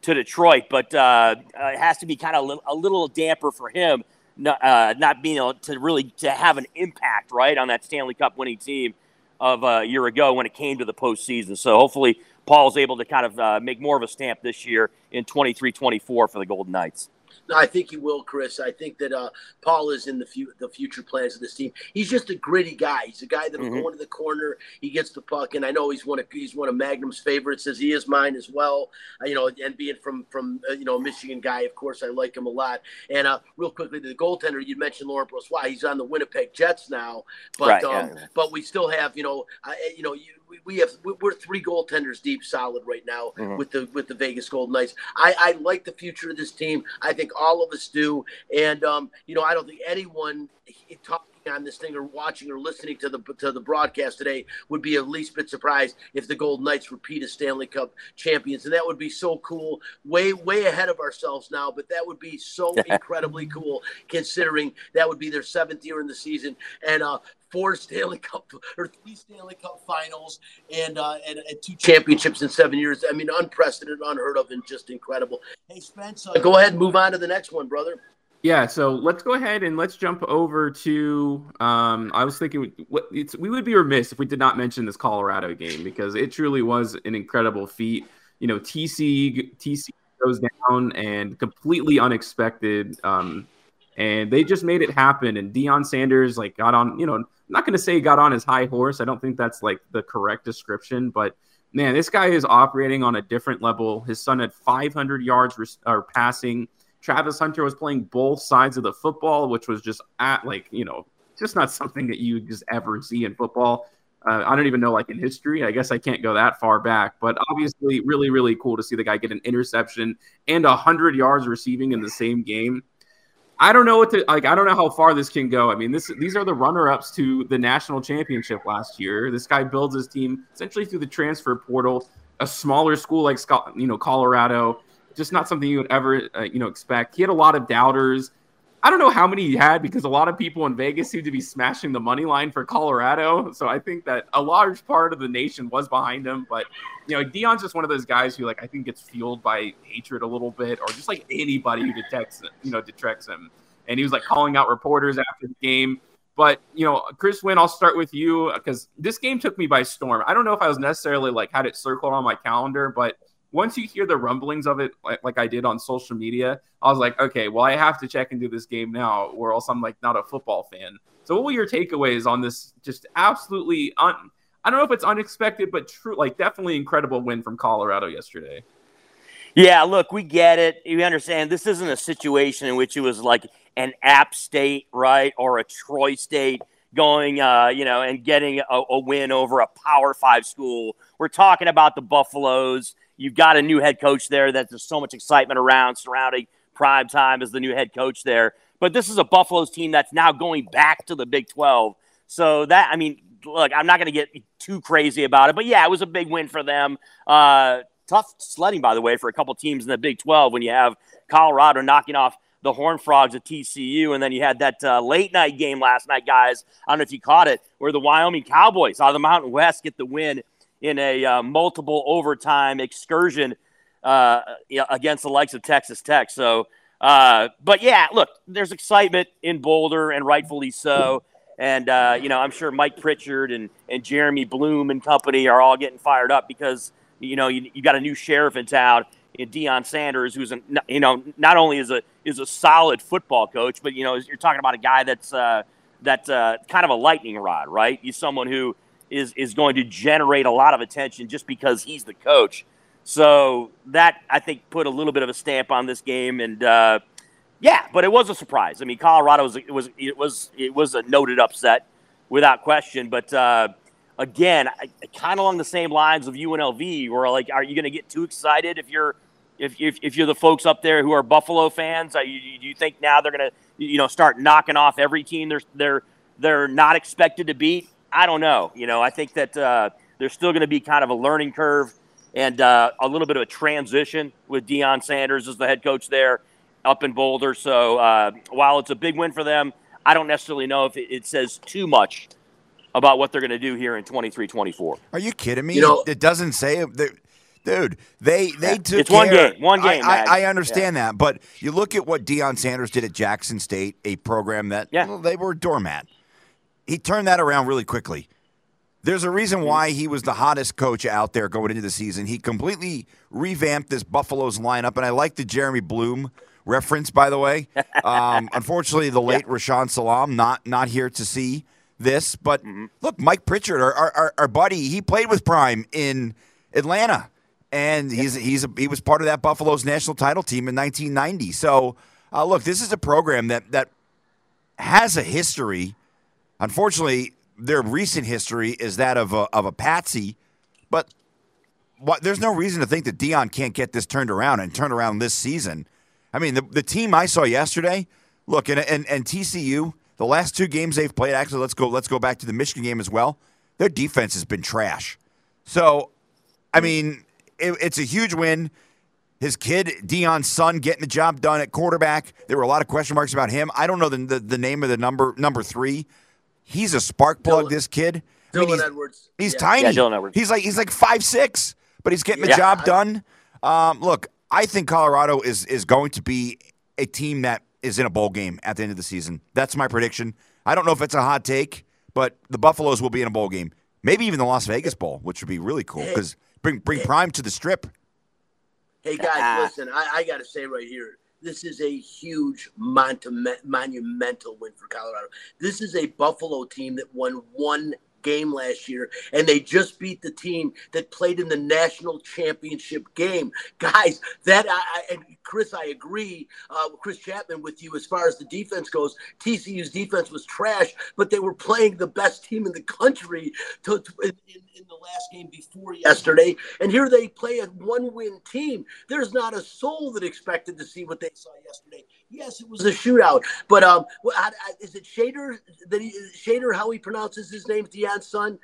to Detroit, but uh, uh, it has to be kind of a little damper for him not, uh, not being able to really to have an impact right on that Stanley Cup winning team of uh, a year ago when it came to the postseason. So hopefully Paul's able to kind of uh, make more of a stamp this year in 23-24 for the Golden Knights. No, I think he will, Chris. I think that uh, Paul is in the, fu- the future plans of this team. He's just a gritty guy. He's a guy that'll mm-hmm. go into the corner. He gets the puck, and I know he's one of he's one of Magnum's favorites, as he is mine as well. Uh, you know, and being from from uh, you know a Michigan guy, of course, I like him a lot. And uh, real quickly, the goaltender you mentioned, Laurent Brossoit. He's on the Winnipeg Jets now, but right, um, yeah. but we still have you know you know you, we, we have we're three goaltenders deep, solid right now mm-hmm. with the with the Vegas Golden Knights. I, I like the future of this team. I think all of us do, and um, you know I don't think anyone talking on this thing or watching or listening to the to the broadcast today would be at least bit surprised if the Golden Knights repeat as Stanley Cup champions, and that would be so cool. Way way ahead of ourselves now, but that would be so incredibly cool considering that would be their seventh year in the season and uh, four Stanley Cup or three Stanley Cup Finals and, uh, and, and two championships in seven years. I mean, unprecedented, unheard of, and just incredible. Hey, Spence, uh, go ahead and move on to the next one, brother. Yeah, so let's go ahead and let's jump over to. Um, I was thinking it's, we would be remiss if we did not mention this Colorado game because it truly was an incredible feat. You know, TC TC goes down and completely unexpected, um, and they just made it happen. And Deion Sanders like got on. You know, I'm not going to say he got on his high horse. I don't think that's like the correct description, but man, this guy is operating on a different level. His son had 500 yards or passing Travis Hunter was playing both sides of the football, which was just at like, you know, just not something that you just ever see in football. Uh, I don't even know, like in history. I guess I can't go that far back, but obviously, really, really cool to see the guy get an interception and hundred yards receiving in the same game. I don't know what to like. I don't know how far this can go. I mean, this these are the runner-ups to the national championship last year. This guy builds his team essentially through the transfer portal. A smaller school like you know Colorado just not something you would ever uh, you know expect. He had a lot of doubters. I don't know how many he had because a lot of people in Vegas seem to be smashing the money line for Colorado. So I think that a large part of the nation was behind him. But you know, Deion's just one of those guys who like I think gets fueled by hatred a little bit, or just like anybody who detects you know detracts him. And he was like calling out reporters after the game. But you know, Chris Wynn, I'll start with you because this game took me by storm. I don't know if I was necessarily like had it circled on my calendar, but once you hear the rumblings of it, like, like, I did on social media, I was like, okay, well, I have to check into this game now, or else I'm like not a football fan. So, what were your takeaways on this? Just absolutely, un- I don't know if it's unexpected, but true, like definitely incredible win from Colorado yesterday. Yeah, look, we get it. We understand this isn't a situation in which it was like an App State, right, or a Troy State going, uh, you know, and getting a, a win over a Power Five school. We're talking about the Buffaloes You've got a new head coach there that there's so much excitement around surrounding prime time as the new head coach there. But this is a Buffalo's team that's now going back to the Big 12. So that, I mean, look, I'm not going to get too crazy about it, but yeah, it was a big win for them. Uh, tough sledding, by the way, for a couple teams in the Big 12 when you have Colorado knocking off the Horn Frogs at TCU, and then you had that uh, late night game last night, guys. I don't know if you caught it, where the Wyoming Cowboys out of the Mountain West get the win in a uh, multiple overtime excursion uh, against the likes of Texas Tech. So, uh, but yeah, look, there's excitement in Boulder, and rightfully so. And uh, you know, I'm sure Mike Pritchard and and Jeremy Bloom and company are all getting fired up because you know you, you got a new sheriff in town, in Deion Sanders, who's a, you know not only is a is a solid football coach, but you know you're talking about a guy that's uh, that uh, kind of a lightning rod, right? He's someone who is is going to generate a lot of attention just because he's the coach. So that I think put a little bit of a stamp on this game, and uh, yeah, but it was a surprise. I mean, Colorado was it was it was it was a noted upset without question. But uh, again, kind of along the same lines of UNLV, where like, are you going to get too excited if you're if, if, if you're the folks up there who are Buffalo fans? Do you, you think now they're going to you know start knocking off every team they're they're they're not expected to beat? I don't know. You know, I think that uh, there's still going to be kind of a learning curve and uh, a little bit of a transition with Deion Sanders as the head coach there up in Boulder. So uh, while it's a big win for them, I don't necessarily know if it, it says too much about what they're going to do here in 23-24. Are you kidding me? You know, it doesn't say dude. They they took. It's one game. One game. I, I, I understand yeah. that, but you look at what Deion Sanders did at Jackson State, a program that yeah. well, they were a doormat he turned that around really quickly. There's a reason why he was the hottest coach out there going into the season. He completely revamped this Buffaloes lineup, and I like the Jeremy Bloom reference, by the way. Um, unfortunately, the late yeah. Rashaan Salaam not not here to see this, but mm-hmm. look, Mike Pritchard, our, our, our buddy, he played with Prime in Atlanta, and he's he's a, he was part of that Buffaloes national title team in 1990. So, uh, look, this is a program that that has a history Unfortunately, their recent history is that of a, of a patsy, but what, there's no reason to think that Deion can't get this turned around and turn around this season. I mean, the, the team I saw yesterday, look, and, and, and TCU, the last two games they've played. Actually, let's go. Let's go back to the Michigan game as well. Their defense has been trash. So, I mean, it, it's a huge win. His kid, Deion's son, getting the job done at quarterback. There were a lot of question marks about him. I don't know the, the, the name of the number number three. He's a spark plug. Dylan- this kid. I mean, he's, Edwards. He's Yeah. tiny. Yeah, Dylan Edwards. He's like he's like five six, but he's getting the Yeah. job done. Um, look, I think Colorado is is going to be a team that is in a bowl game at the end of the season. That's my prediction. I don't know if it's a hot take, but the Buffaloes will be in a bowl game. Maybe even the Las Vegas Bowl, which would be really cool because bring bring Prime to the Strip. Hey guys, listen, I, I got to say right here, this is a huge monument, monumental win for Colorado. This is a Buffalo team that won one game last year, and they just beat the team that played in the national championship game. Guys, that I, and Chris, I agree, uh, Chris Chapman with you as far as the defense goes. TCU's defense was trash, but they were playing the best team in the country to, to, in, in the last game before yesterday, and here they play a one-win team. There's not a soul that expected to see what they saw yesterday. Yes, it was a shootout, but um, I- is it Shedeur that he Shedeur? How he pronounces his name, Deion's son?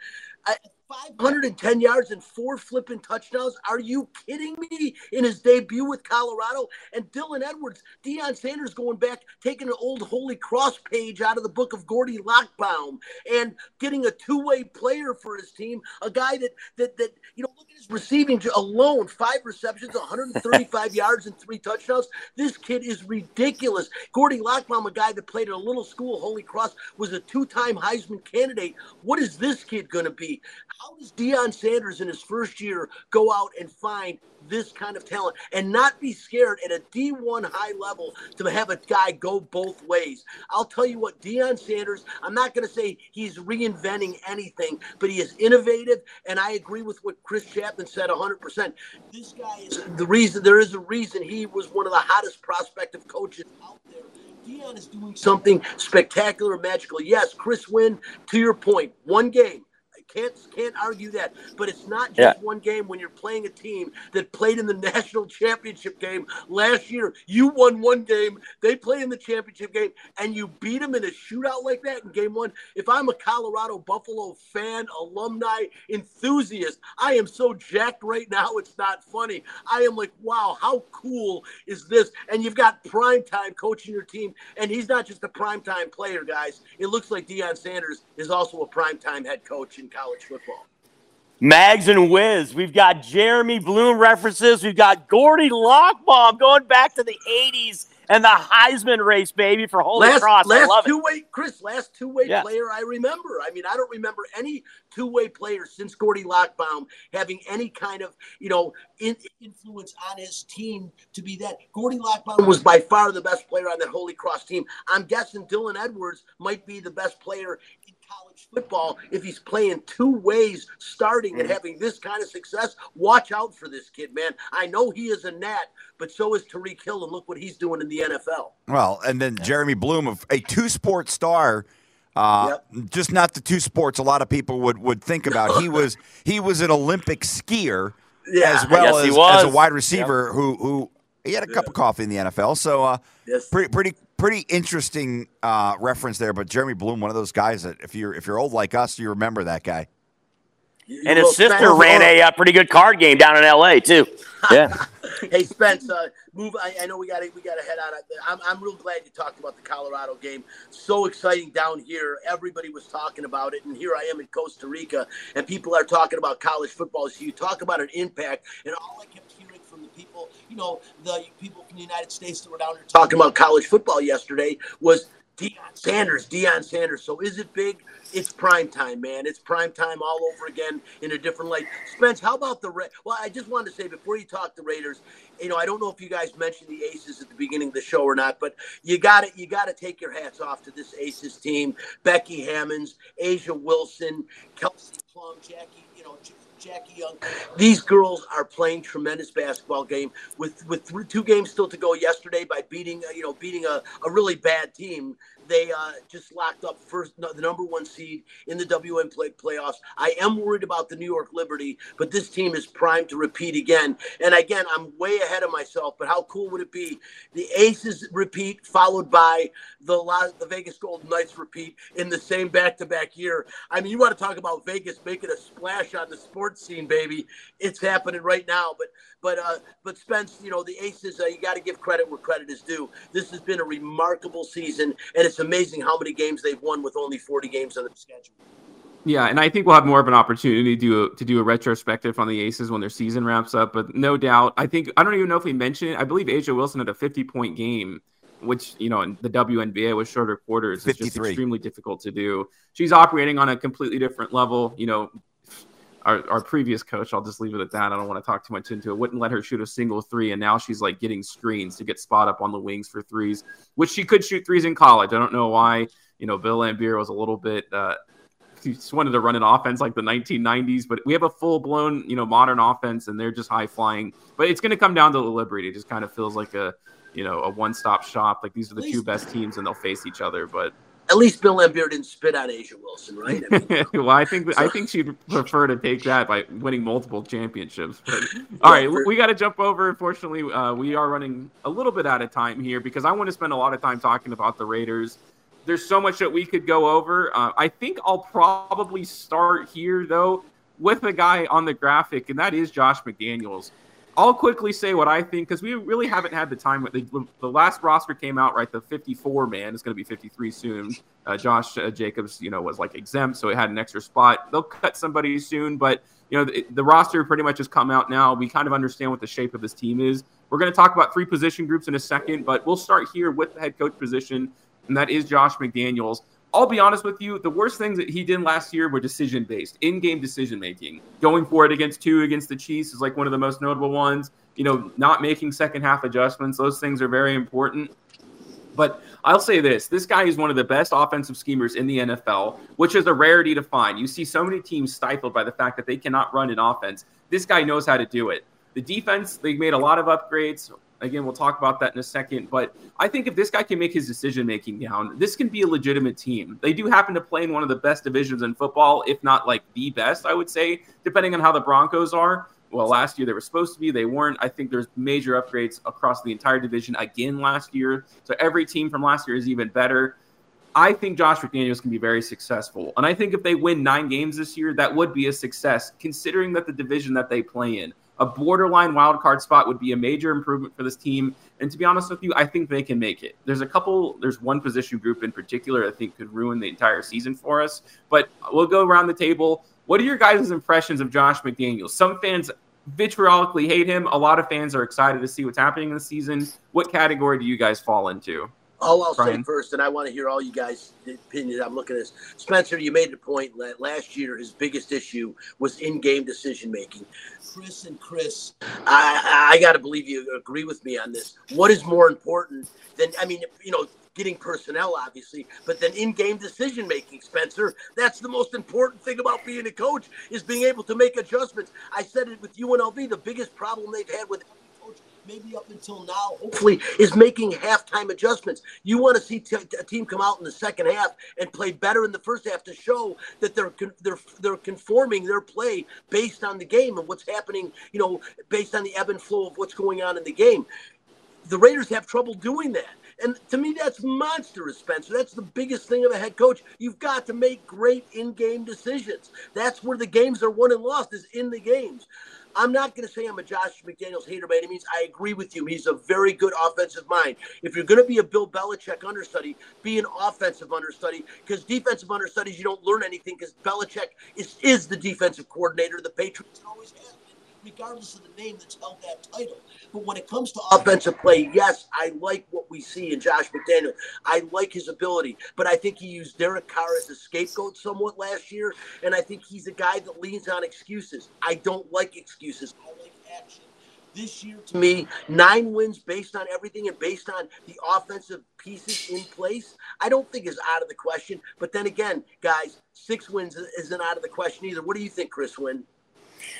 I, 510 yards and four flipping touchdowns. Are you kidding me? In his debut with Colorado and Dylan Edwards, Deion Sanders going back, taking an old Holy Cross page out of the book of Gordie Lockbaum and getting a two-way player for his team, a guy that that that you know look at his receiving alone, five receptions, 135 yards and three touchdowns. This kid is ridiculous. Gordie Lockbaum, a guy that played at a little school, Holy Cross, was a two-time Heisman candidate. What is this kid going to be? How does Deion Sanders in his first year go out and find this kind of talent and not be scared at a D1 high level to have a guy go both ways? I'll tell you what, Deion Sanders, I'm not going to say he's reinventing anything, but he is innovative, and I agree with what Chris Chapman said 100%. This guy is the reason, there is a reason he was one of the hottest prospective coaches out there. Deion is doing something spectacular, magical. Yes, Chris Wynn, to your point, one game. Can't can't argue that, but it's not just Yeah. one game when you're playing a team that played in the national championship game last year. You won one game, they play in the championship game, and you beat them in a shootout like that in game one. If I'm a Colorado Buffalo fan, alumni, enthusiast, I am so jacked right now. It's not funny. I am like, wow, how cool is this? And you've got prime time coaching your team, and he's not just a prime time player, guys. It looks like Deion Sanders is also a prime time head coach in college football. Mags and Wiz. We've got Jeremy Bloom references. We've got Gordie Lockbaum going back to the 80s and the Heisman race, baby, for Holy last Cross. I last love it. Chris, last two way Yeah. player I remember. I mean, I don't remember any two way player since Gordie Lockbaum having any kind of you know in, influence on his team to be that. Gordy Lockbaum was by far the best player on that Holy Cross team. I'm guessing Dylan Edwards might be the best player college football if he's playing two ways starting and having this kind of success. Watch out for this kid, man. I know he is a gnat, but so is Tyreek Hill, and look what he's doing in the NFL. Well, and then Jeremy Bloom, of a two sport star. Uh, Just not the two sports a lot of people would, would think about. He was he was an Olympic skier Yeah. as well as, as a wide receiver who who he had a cup of coffee in the NFL. So uh, Yes. pretty pretty pretty interesting uh, reference there. But Jeremy Bloom, one of those guys that if you're if you're old like us, you remember that guy. And his sister ran a uh, pretty good card game down in L.A. too. Yeah. Hey Spence, uh, move. I, I know we got to we got to head out. I'm I'm real glad you talked about the Colorado game. So exciting down here. Everybody was talking about it, and here I am in Costa Rica, and people are talking about college football. So you talk about an impact, and all I kept hearing from the people, you know, the people from the United States that were down there talking about college football yesterday was Deion Sanders, Deion Sanders. So is it big? It's prime time, man. It's prime time all over again in a different light. Spence, how about the Ra- Well, I just wanted to say before you talk the Raiders, you know, I don't know if you guys mentioned the Aces at the beginning of the show or not, but you got to you got to take your hats off to this Aces team. Becky Hammonds, A'ja Wilson, Kelsey Plum, Jackie, Jackie Young. These girls are playing tremendous basketball game with with two games still to go yesterday by beating you know beating a, a really bad team they uh, just locked up first the number one seed in the WN play, playoffs. I am worried about the New York Liberty, but this team is primed to repeat again. And again, I'm way ahead of myself. But how cool would it be? The Aces repeat, followed by the Las, the Vegas Golden Knights repeat in the same back-to-back year. I mean, you want to talk about Vegas making a splash on the sports scene, baby? It's happening right now. But but uh, but Spence, you know the Aces. Uh, you got to give credit where credit is due. This has been a remarkable season, and it's amazing how many games they've won with only 40 games on the schedule. Yeah, and I think we'll have more of an opportunity to do a, to do a retrospective on the Aces when their season wraps up. But no doubt, I think I don't even know if we mentioned it. I believe A'ja Wilson had a 50 point game, which you know in the WNBA with shorter quarters is just extremely difficult to do. She's operating on a completely different level. You know, our, our previous coach, I'll just leave it at that. I don't want to talk too much into it. Wouldn't let her shoot a single three, and now she's like getting screens to get spot up on the wings for threes, which she could shoot threes in college. I don't know why. You know, Bill Laimbeer was a little bit. Uh, he just wanted to run an offense like the 1990s, but we have a full blown, you know, modern offense, and they're just high flying. But it's going to come down to the Liberty. It just kind of feels like a, you know, a one stop shop. Like these are the two best teams, and they'll face each other. But at least Bill Laimbeer didn't spit on A'ja Wilson, right? I mean, well, I think so. I think she'd prefer to take that by winning multiple championships. But, all right, we got to jump over. Unfortunately, uh, we are running a little bit out of time here because I want to spend a lot of time talking about the Raiders. There's so much that we could go over. Uh, I think I'll probably start here though with a guy on the graphic, and that is Josh McDaniels. I'll quickly say what I think because we really haven't had the time. The, the last roster came out right. The 54 man is going to be 53 soon. Uh, Josh uh, Jacobs, you know, was like exempt, so he had an extra spot. They'll cut somebody soon, but you know, the, the roster pretty much has come out now. We kind of understand what the shape of this team is. We're going to talk about three position groups in a second, but we'll start here with the head coach position, and that is Josh McDaniels. I'll be honest with you, the worst things that he did last year were decision based, in game decision making. Going for it against two against the Chiefs is like one of the most notable ones. You know, not making second half adjustments, those things are very important. But I'll say this this guy is one of the best offensive schemers in the NFL, which is a rarity to find. You see so many teams stifled by the fact that they cannot run an offense. This guy knows how to do it. The defense, they've made a lot of upgrades. Again, we'll talk about that in a second. But I think if this guy can make his decision making down, this can be a legitimate team. They do happen to play in one of the best divisions in football, if not like the best, I would say, depending on how the Broncos are. Well, last year they were supposed to be, they weren't. I think there's major upgrades across the entire division again last year. So every team from last year is even better. I think Josh McDaniels can be very successful. And I think if they win nine games this year, that would be a success, considering that the division that they play in a borderline wild card spot would be a major improvement for this team. And to be honest with you, I think they can make it. There's a couple, there's one position group in particular I think could ruin the entire season for us. But we'll go around the table. What are your guys' impressions of Josh McDaniels? Some fans vitriolically hate him. A lot of fans are excited to see what's happening in the season. What category do you guys fall into? All I'll Brian. say first, and I want to hear all you guys' opinions. I'm looking at this. Spencer, you made the point that last year his biggest issue was in-game decision making. Chris and Chris, I, I got to believe you agree with me on this. What is more important than I mean, you know, getting personnel, obviously, but then in-game decision making, Spencer. That's the most important thing about being a coach is being able to make adjustments. I said it with UNLV. The biggest problem they've had with maybe up until now, hopefully, is making halftime adjustments. You want to see a team come out in the second half and play better in the first half to show that they're con- they're they're conforming their play based on the game and what's happening. You know, based on the ebb and flow of what's going on in the game. The Raiders have trouble doing that. And to me, that's monstrous, Spencer. That's the biggest thing of a head coach. You've got to make great in-game decisions. That's where the games are won and lost is in the games. I'm not going to say I'm a Josh McDaniels hater by any means. I agree with you. He's a very good offensive mind. If you're going to be a Bill Belichick understudy, be an offensive understudy because defensive understudies, you don't learn anything because Belichick is, is the defensive coordinator. The Patriots always have regardless of the name that's held that title. But when it comes to offensive play, yes, I like what we see in Josh McDaniel. I like his ability, but I think he used Derek Carr as a scapegoat somewhat last year, and I think he's a guy that leans on excuses. I don't like excuses. I like action. This year, to me, nine wins based on everything and based on the offensive pieces in place, I don't think is out of the question. But then again, guys, six wins isn't out of the question either. What do you think, Chris Wynn?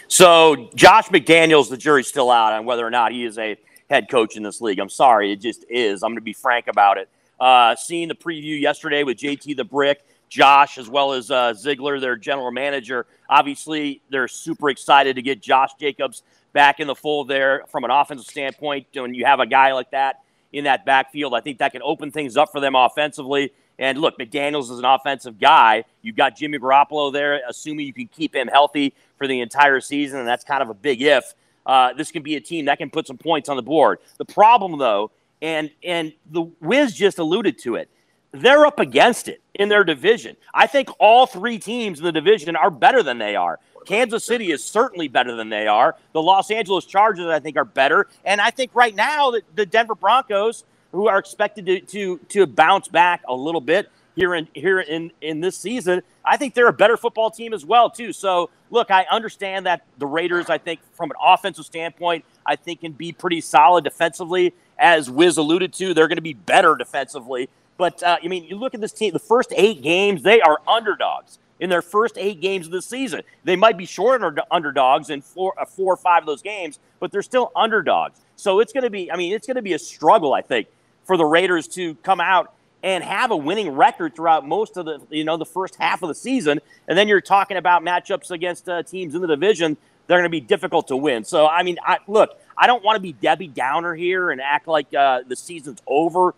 So Josh McDaniels, the jury's still out on whether or not he is a head coach in this league. I'm sorry, it just is. I'm going to be frank about it. Uh, seeing the preview yesterday with JT the Brick, Josh, as well as uh, Ziegler, their general manager. Obviously, they're super excited to get Josh Jacobs back in the fold there from an offensive standpoint. When you have a guy like that in that backfield, I think that can open things up for them offensively. And look, McDaniels is an offensive guy. You've got Jimmy Garoppolo there, assuming you can keep him healthy for the entire season, and that's kind of a big if. Uh, this can be a team that can put some points on the board. The problem, though, and and the Wiz just alluded to it, they're up against it in their division. I think all three teams in the division are better than they are. Kansas City is certainly better than they are. The Los Angeles Chargers, I think, are better. And I think right now that the Denver Broncos, who are expected to, to, to bounce back a little bit here in here in, in this season, I think they're a better football team as well, too. So look, I understand that the Raiders, I think, from an offensive standpoint, I think can be pretty solid defensively. As Wiz alluded to, they're going to be better defensively. But uh, I mean, you look at this team, the first eight games, they are underdogs in their first eight games of the season. They might be short underdogs in four, uh, four or five of those games, but they're still underdogs. So it's going to be, I mean, it's going to be a struggle, I think, for the Raiders to come out and have a winning record throughout most of the, you know, the first half of the season. And then you're talking about matchups against uh, teams in the division. They're going to be difficult to win. So, I mean, I, look, I don't want to be Debbie Downer here and act like uh, the season's over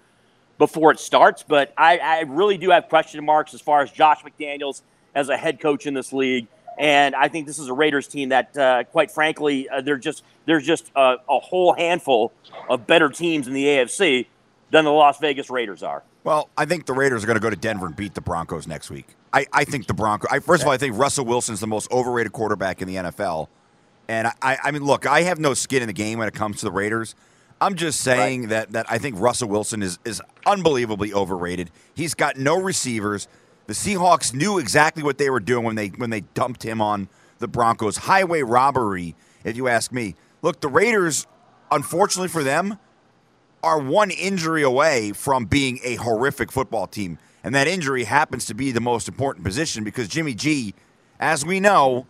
before it starts, but I, I really do have question marks as far as Josh McDaniels – as a head coach in this league. And I think this is a Raiders team that, uh, quite frankly, uh, they're just there's just a, a, whole handful of better teams in the AFC than the Las Vegas Raiders are. Well, I think the Raiders are going to go to Denver and beat the Broncos next week. I, I think the Broncos. I, first of all, I think Russell Wilson's the most overrated quarterback in the NFL. And I, I mean, look, I have no skin in the game when it comes to the Raiders. I'm just saying right. that that I think Russell Wilson is is unbelievably overrated. He's got no receivers. The Seahawks knew exactly what they were doing when they when they dumped him on the Broncos. Highway robbery, if you ask me. Look, the Raiders, unfortunately for them, are one injury away from being a horrific football team. And that injury happens to be the most important position because Jimmy G, as we know,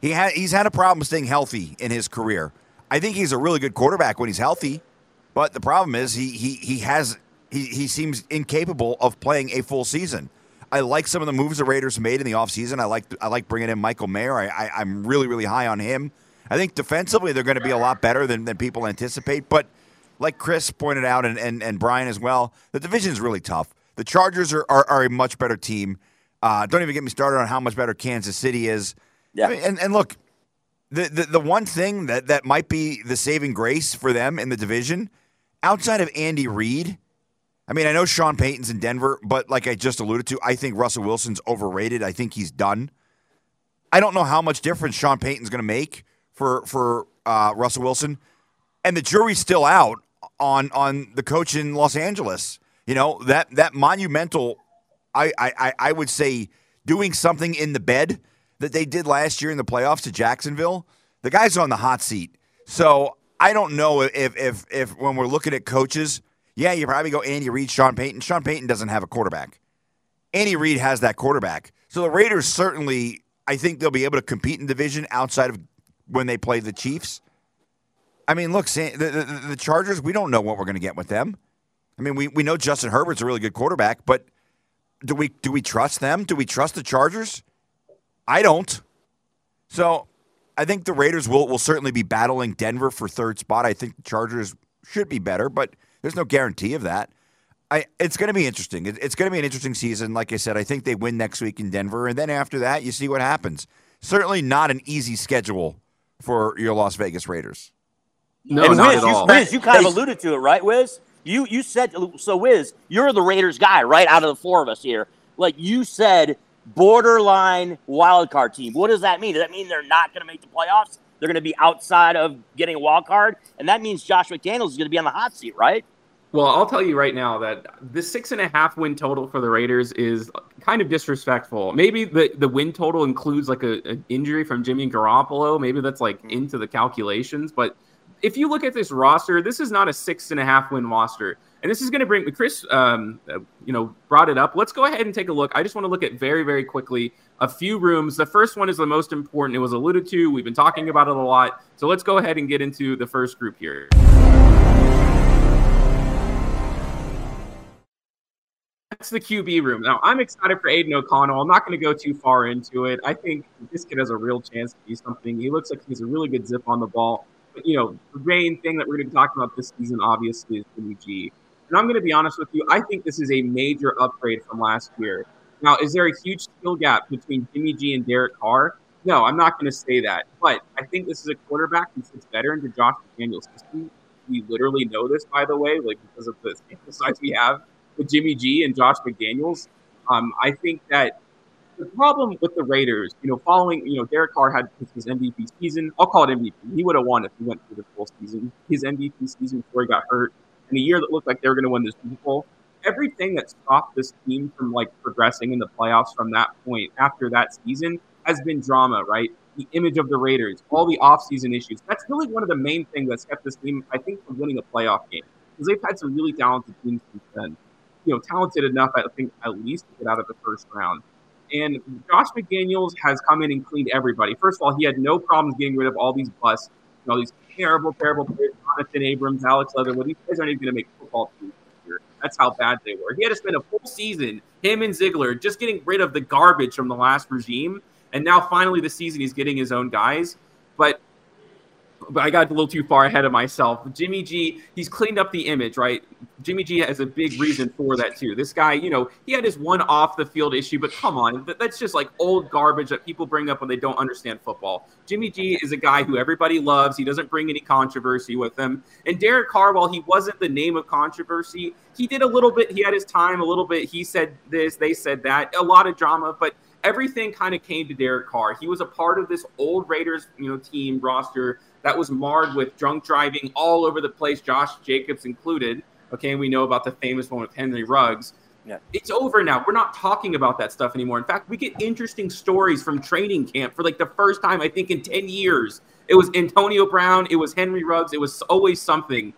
he ha- he's had a problem staying healthy in his career. I think he's a really good quarterback when he's healthy, but the problem is he he he has he, he seems incapable of playing a full season. I like some of the moves the Raiders made in the offseason. I like I like bringing in Michael Mayer. I, I, am really, really high on him. I think defensively they're going to be a lot better than, than people anticipate. But like Chris pointed out and, and, and Brian as well, the division is really tough. The Chargers are, are, are a much better team. Uh, don't even get me started on how much better Kansas City is. Yeah. and, and look, the, the, the one thing that, that might be the saving grace for them in the division, outside of Andy Reid – I mean, I know Sean Payton's in Denver, but like I just alluded to, I think Russell Wilson's overrated. I think he's done. I don't know how much difference Sean Payton's going to make for for uh, Russell Wilson, and the jury's still out on on the coach in Los Angeles. You know that that monumental, I I I would say doing something in the bed that they did last year in the playoffs to Jacksonville. The guy's on the hot seat, so I don't know if if if when we're looking at coaches yeah, you probably go Andy Reid, Sean Payton. Sean Payton doesn't have a quarterback. Andy Reid has that quarterback. So the Raiders certainly, I think they'll be able to compete in division outside of when they play the Chiefs. I mean, look, the, the, the Chargers, we don't know what we're going to get with them. I mean, we, we know Justin Herbert's a really good quarterback, but do we do we trust them? Do we trust the Chargers? I don't. So I think the Raiders will will certainly be battling Denver for third spot. I think the Chargers should be better, but – there's no guarantee of that. I, it's going to be interesting. It, it's going to be an interesting season. Like I said, I think they win next week in Denver, and then after that, you see what happens. Certainly not an easy schedule for your Las Vegas Raiders. No, and not Wiz, at all. You, Wiz, you kind of alluded to it, right, Wiz? You you said so. Wiz, you're the Raiders guy, right? Out of the four of us here, like you said, borderline wild card team. What does that mean? Does that mean they're not going to make the playoffs? They're going to be outside of getting a wild card, and that means Josh McDaniels is going to be on the hot seat, right? Well, I'll tell you right now that the six and a half win total for the Raiders is kind of disrespectful. Maybe the, the win total includes like a, an injury from Jimmy Garoppolo. Maybe that's like mm-hmm. into the calculations, but if you look at this roster, this is not a six and a half win roster. And this is going to bring Chris, um, you know, brought it up. Let's go ahead and take a look. I just want to look at very, very quickly a few rooms. The first one is the most important. It was alluded to. We've been talking about it a lot. So let's go ahead and get into the first group here. That's the QB room. Now, I'm excited for Aidan O'Connell. I'm not going to go too far into it. I think this kid has a real chance to be something. He looks like he's a really good zip on the ball. You know, the main thing that we're going to talking about this season, obviously, is Jimmy G. And I'm going to be honest with you, I think this is a major upgrade from last year. Now, is there a huge skill gap between Jimmy G and Derek Carr? No, I'm not going to say that. But I think this is a quarterback who fits better into Josh McDaniels' system. We literally know this, by the way, like because of the size we have with Jimmy G and Josh McDaniels. Um, I think that the problem with the Raiders, you know, following, you know, Derek Carr had his MVP season. I'll call it MVP. He would have won if he went through the full season. His MVP season before he got hurt in a year that looked like they were going to win this Super Bowl. Everything that stopped this team from like progressing in the playoffs from that point after that season has been drama, right? The image of the Raiders, all the offseason issues. That's really one of the main things that's kept this team, I think, from winning a playoff game. Because they've had some really talented teams since then. You know, talented enough, I think, at least to get out of the first round. And Josh McDaniels has come in and cleaned everybody. First of all, he had no problems getting rid of all these busts, you know, all these terrible, terrible players, Jonathan Abrams, Alex Leatherwood. These guys aren't even going to make football teams here. That's how bad they were. He had to spend a full season, him and Ziegler, just getting rid of the garbage from the last regime. And now finally this season he's getting his own guys. But but I got a little too far ahead of myself. Jimmy G, he's cleaned up the image, right? Jimmy G has a big reason for that too. This guy, you know, he had his one off the field issue, but come on, that's just like old garbage that people bring up when they don't understand football. Jimmy G is a guy who everybody loves. He doesn't bring any controversy with him. And Derek Carr, while he wasn't the name of controversy, he did a little bit. He had his time a little bit. He said this, they said that, a lot of drama, but everything kind of came to Derek Carr. He was a part of this old Raiders, you know, team roster that was marred with drunk driving all over the place, Josh Jacobs included. Okay, we know about the famous one with Henry Ruggs. Yeah. It's over now. We're not talking about that stuff anymore. In fact, we get interesting stories from training camp for like the first time, I think, in 10 years. It was Antonio Brown, it was Henry Ruggs, it was always something.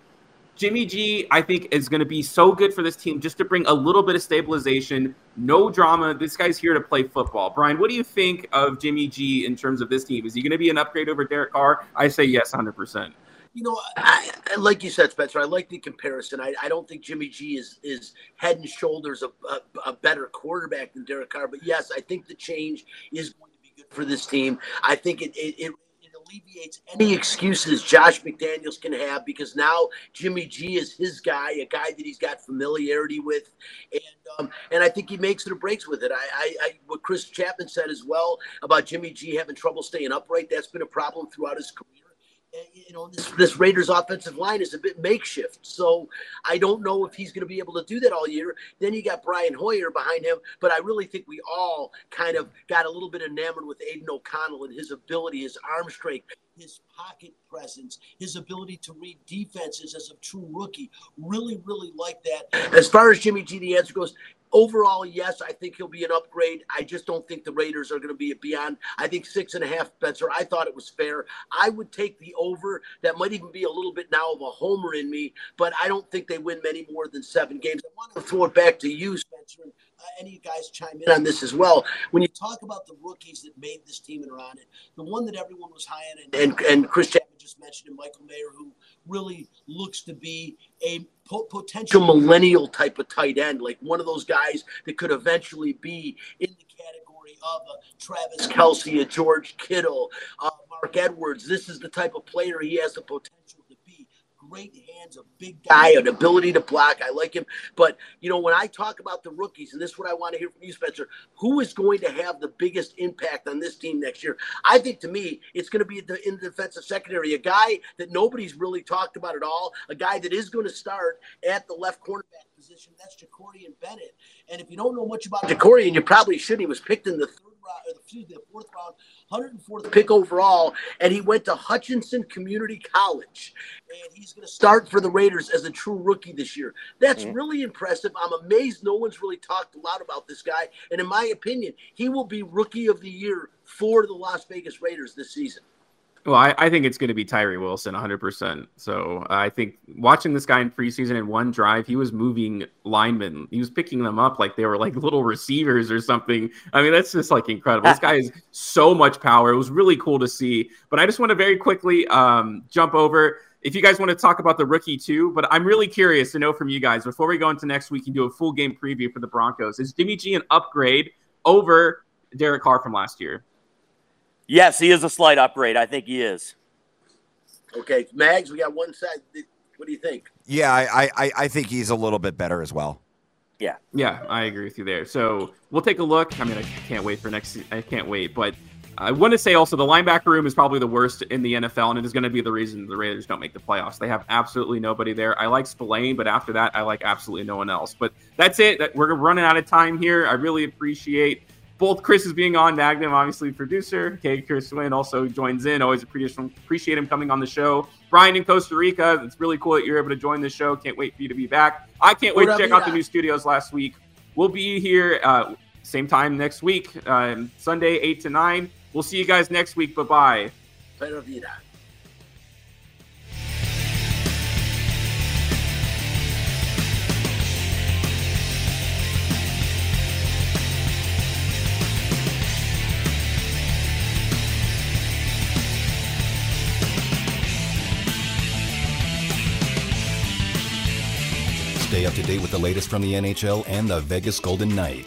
Jimmy G, I think, is going to be so good for this team just to bring a little bit of stabilization, no drama. This guy's here to play football. Brian, what do you think of Jimmy G in terms of this team? Is he going to be an upgrade over Derek Carr? I say yes, 100%. You know, I, like you said, Spencer, I like the comparison. I, I don't think Jimmy G is is head and shoulders a, a, a better quarterback than Derek Carr. But yes, I think the change is going to be good for this team. I think it, it, it alleviates any excuses Josh McDaniels can have because now Jimmy G is his guy, a guy that he's got familiarity with, and um, and I think he makes it or breaks with it. I, I, I, what Chris Chapman said as well about Jimmy G having trouble staying upright. That's been a problem throughout his career you know, this, this Raiders offensive line is a bit makeshift. So I don't know if he's going to be able to do that all year. Then you got Brian Hoyer behind him. But I really think we all kind of got a little bit enamored with Aidan O'Connell and his ability, his arm strength, his pocket presence, his ability to read defenses as a true rookie. Really, really like that. As far as Jimmy G, the answer goes, Overall, yes, I think he'll be an upgrade. I just don't think the Raiders are going to be beyond. I think six and a half, Spencer. I thought it was fair. I would take the over. That might even be a little bit now of a homer in me, but I don't think they win many more than seven games. I want to throw it back to you, Spencer. Any of you guys chime in on this as well. When you talk about the rookies that made this team and are on it, the one that everyone was high on, and, and, and Chris Chapman just mentioned, and Michael Mayer, who really looks to be a po- potential millennial type of tight end, like one of those guys that could eventually be in the category of a Travis Kelce, a George Kittle, uh, Mark Edwards. This is the type of player he has the potential great hands, a big guy, an ability to block. I like him. But, you know, when I talk about the rookies, and this is what I want to hear from you, Spencer, who is going to have the biggest impact on this team next year? I think to me, it's going to be in the defensive secondary, a guy that nobody's really talked about at all, a guy that is going to start at the left cornerback position. That's Jakorian Bennett. And if you don't know much about Jakorian, you probably should. He was picked in the third round, or excuse me, the fourth round 104th pick overall, and he went to Hutchinson Community College. And he's going to start for the Raiders as a true rookie this year. That's mm-hmm. really impressive. I'm amazed no one's really talked a lot about this guy. And in my opinion, he will be rookie of the year for the Las Vegas Raiders this season. Well, I, I think it's going to be Tyree Wilson 100%. So I think watching this guy in preseason in one drive, he was moving linemen. He was picking them up like they were like little receivers or something. I mean, that's just like incredible. this guy has so much power. It was really cool to see. But I just want to very quickly um, jump over. If you guys want to talk about the rookie too, but I'm really curious to know from you guys before we go into next week and do a full game preview for the Broncos. Is Jimmy G an upgrade over Derek Carr from last year? Yes, he is a slight upgrade. I think he is. Okay, Mags, we got one side. What do you think? Yeah, I, I, I think he's a little bit better as well. Yeah. Yeah, I agree with you there. So we'll take a look. I mean, I can't wait for next. I can't wait, but I want to say also the linebacker room is probably the worst in the NFL, and it is going to be the reason the Raiders don't make the playoffs. They have absolutely nobody there. I like Spillane, but after that, I like absolutely no one else. But that's it. We're running out of time here. I really appreciate both Chris is being on, Magnum, obviously producer. Okay, Chris Wynn also joins in. Always appreciate him coming on the show. Brian in Costa Rica, it's really cool that you're able to join the show. Can't wait for you to be back. I can't wait to check out the new studios last week. We'll be here uh, same time next week, uh, Sunday, 8 to 9. We'll see you guys next week. Bye bye. Stay up to date with the latest from the NHL and the Vegas Golden Knights.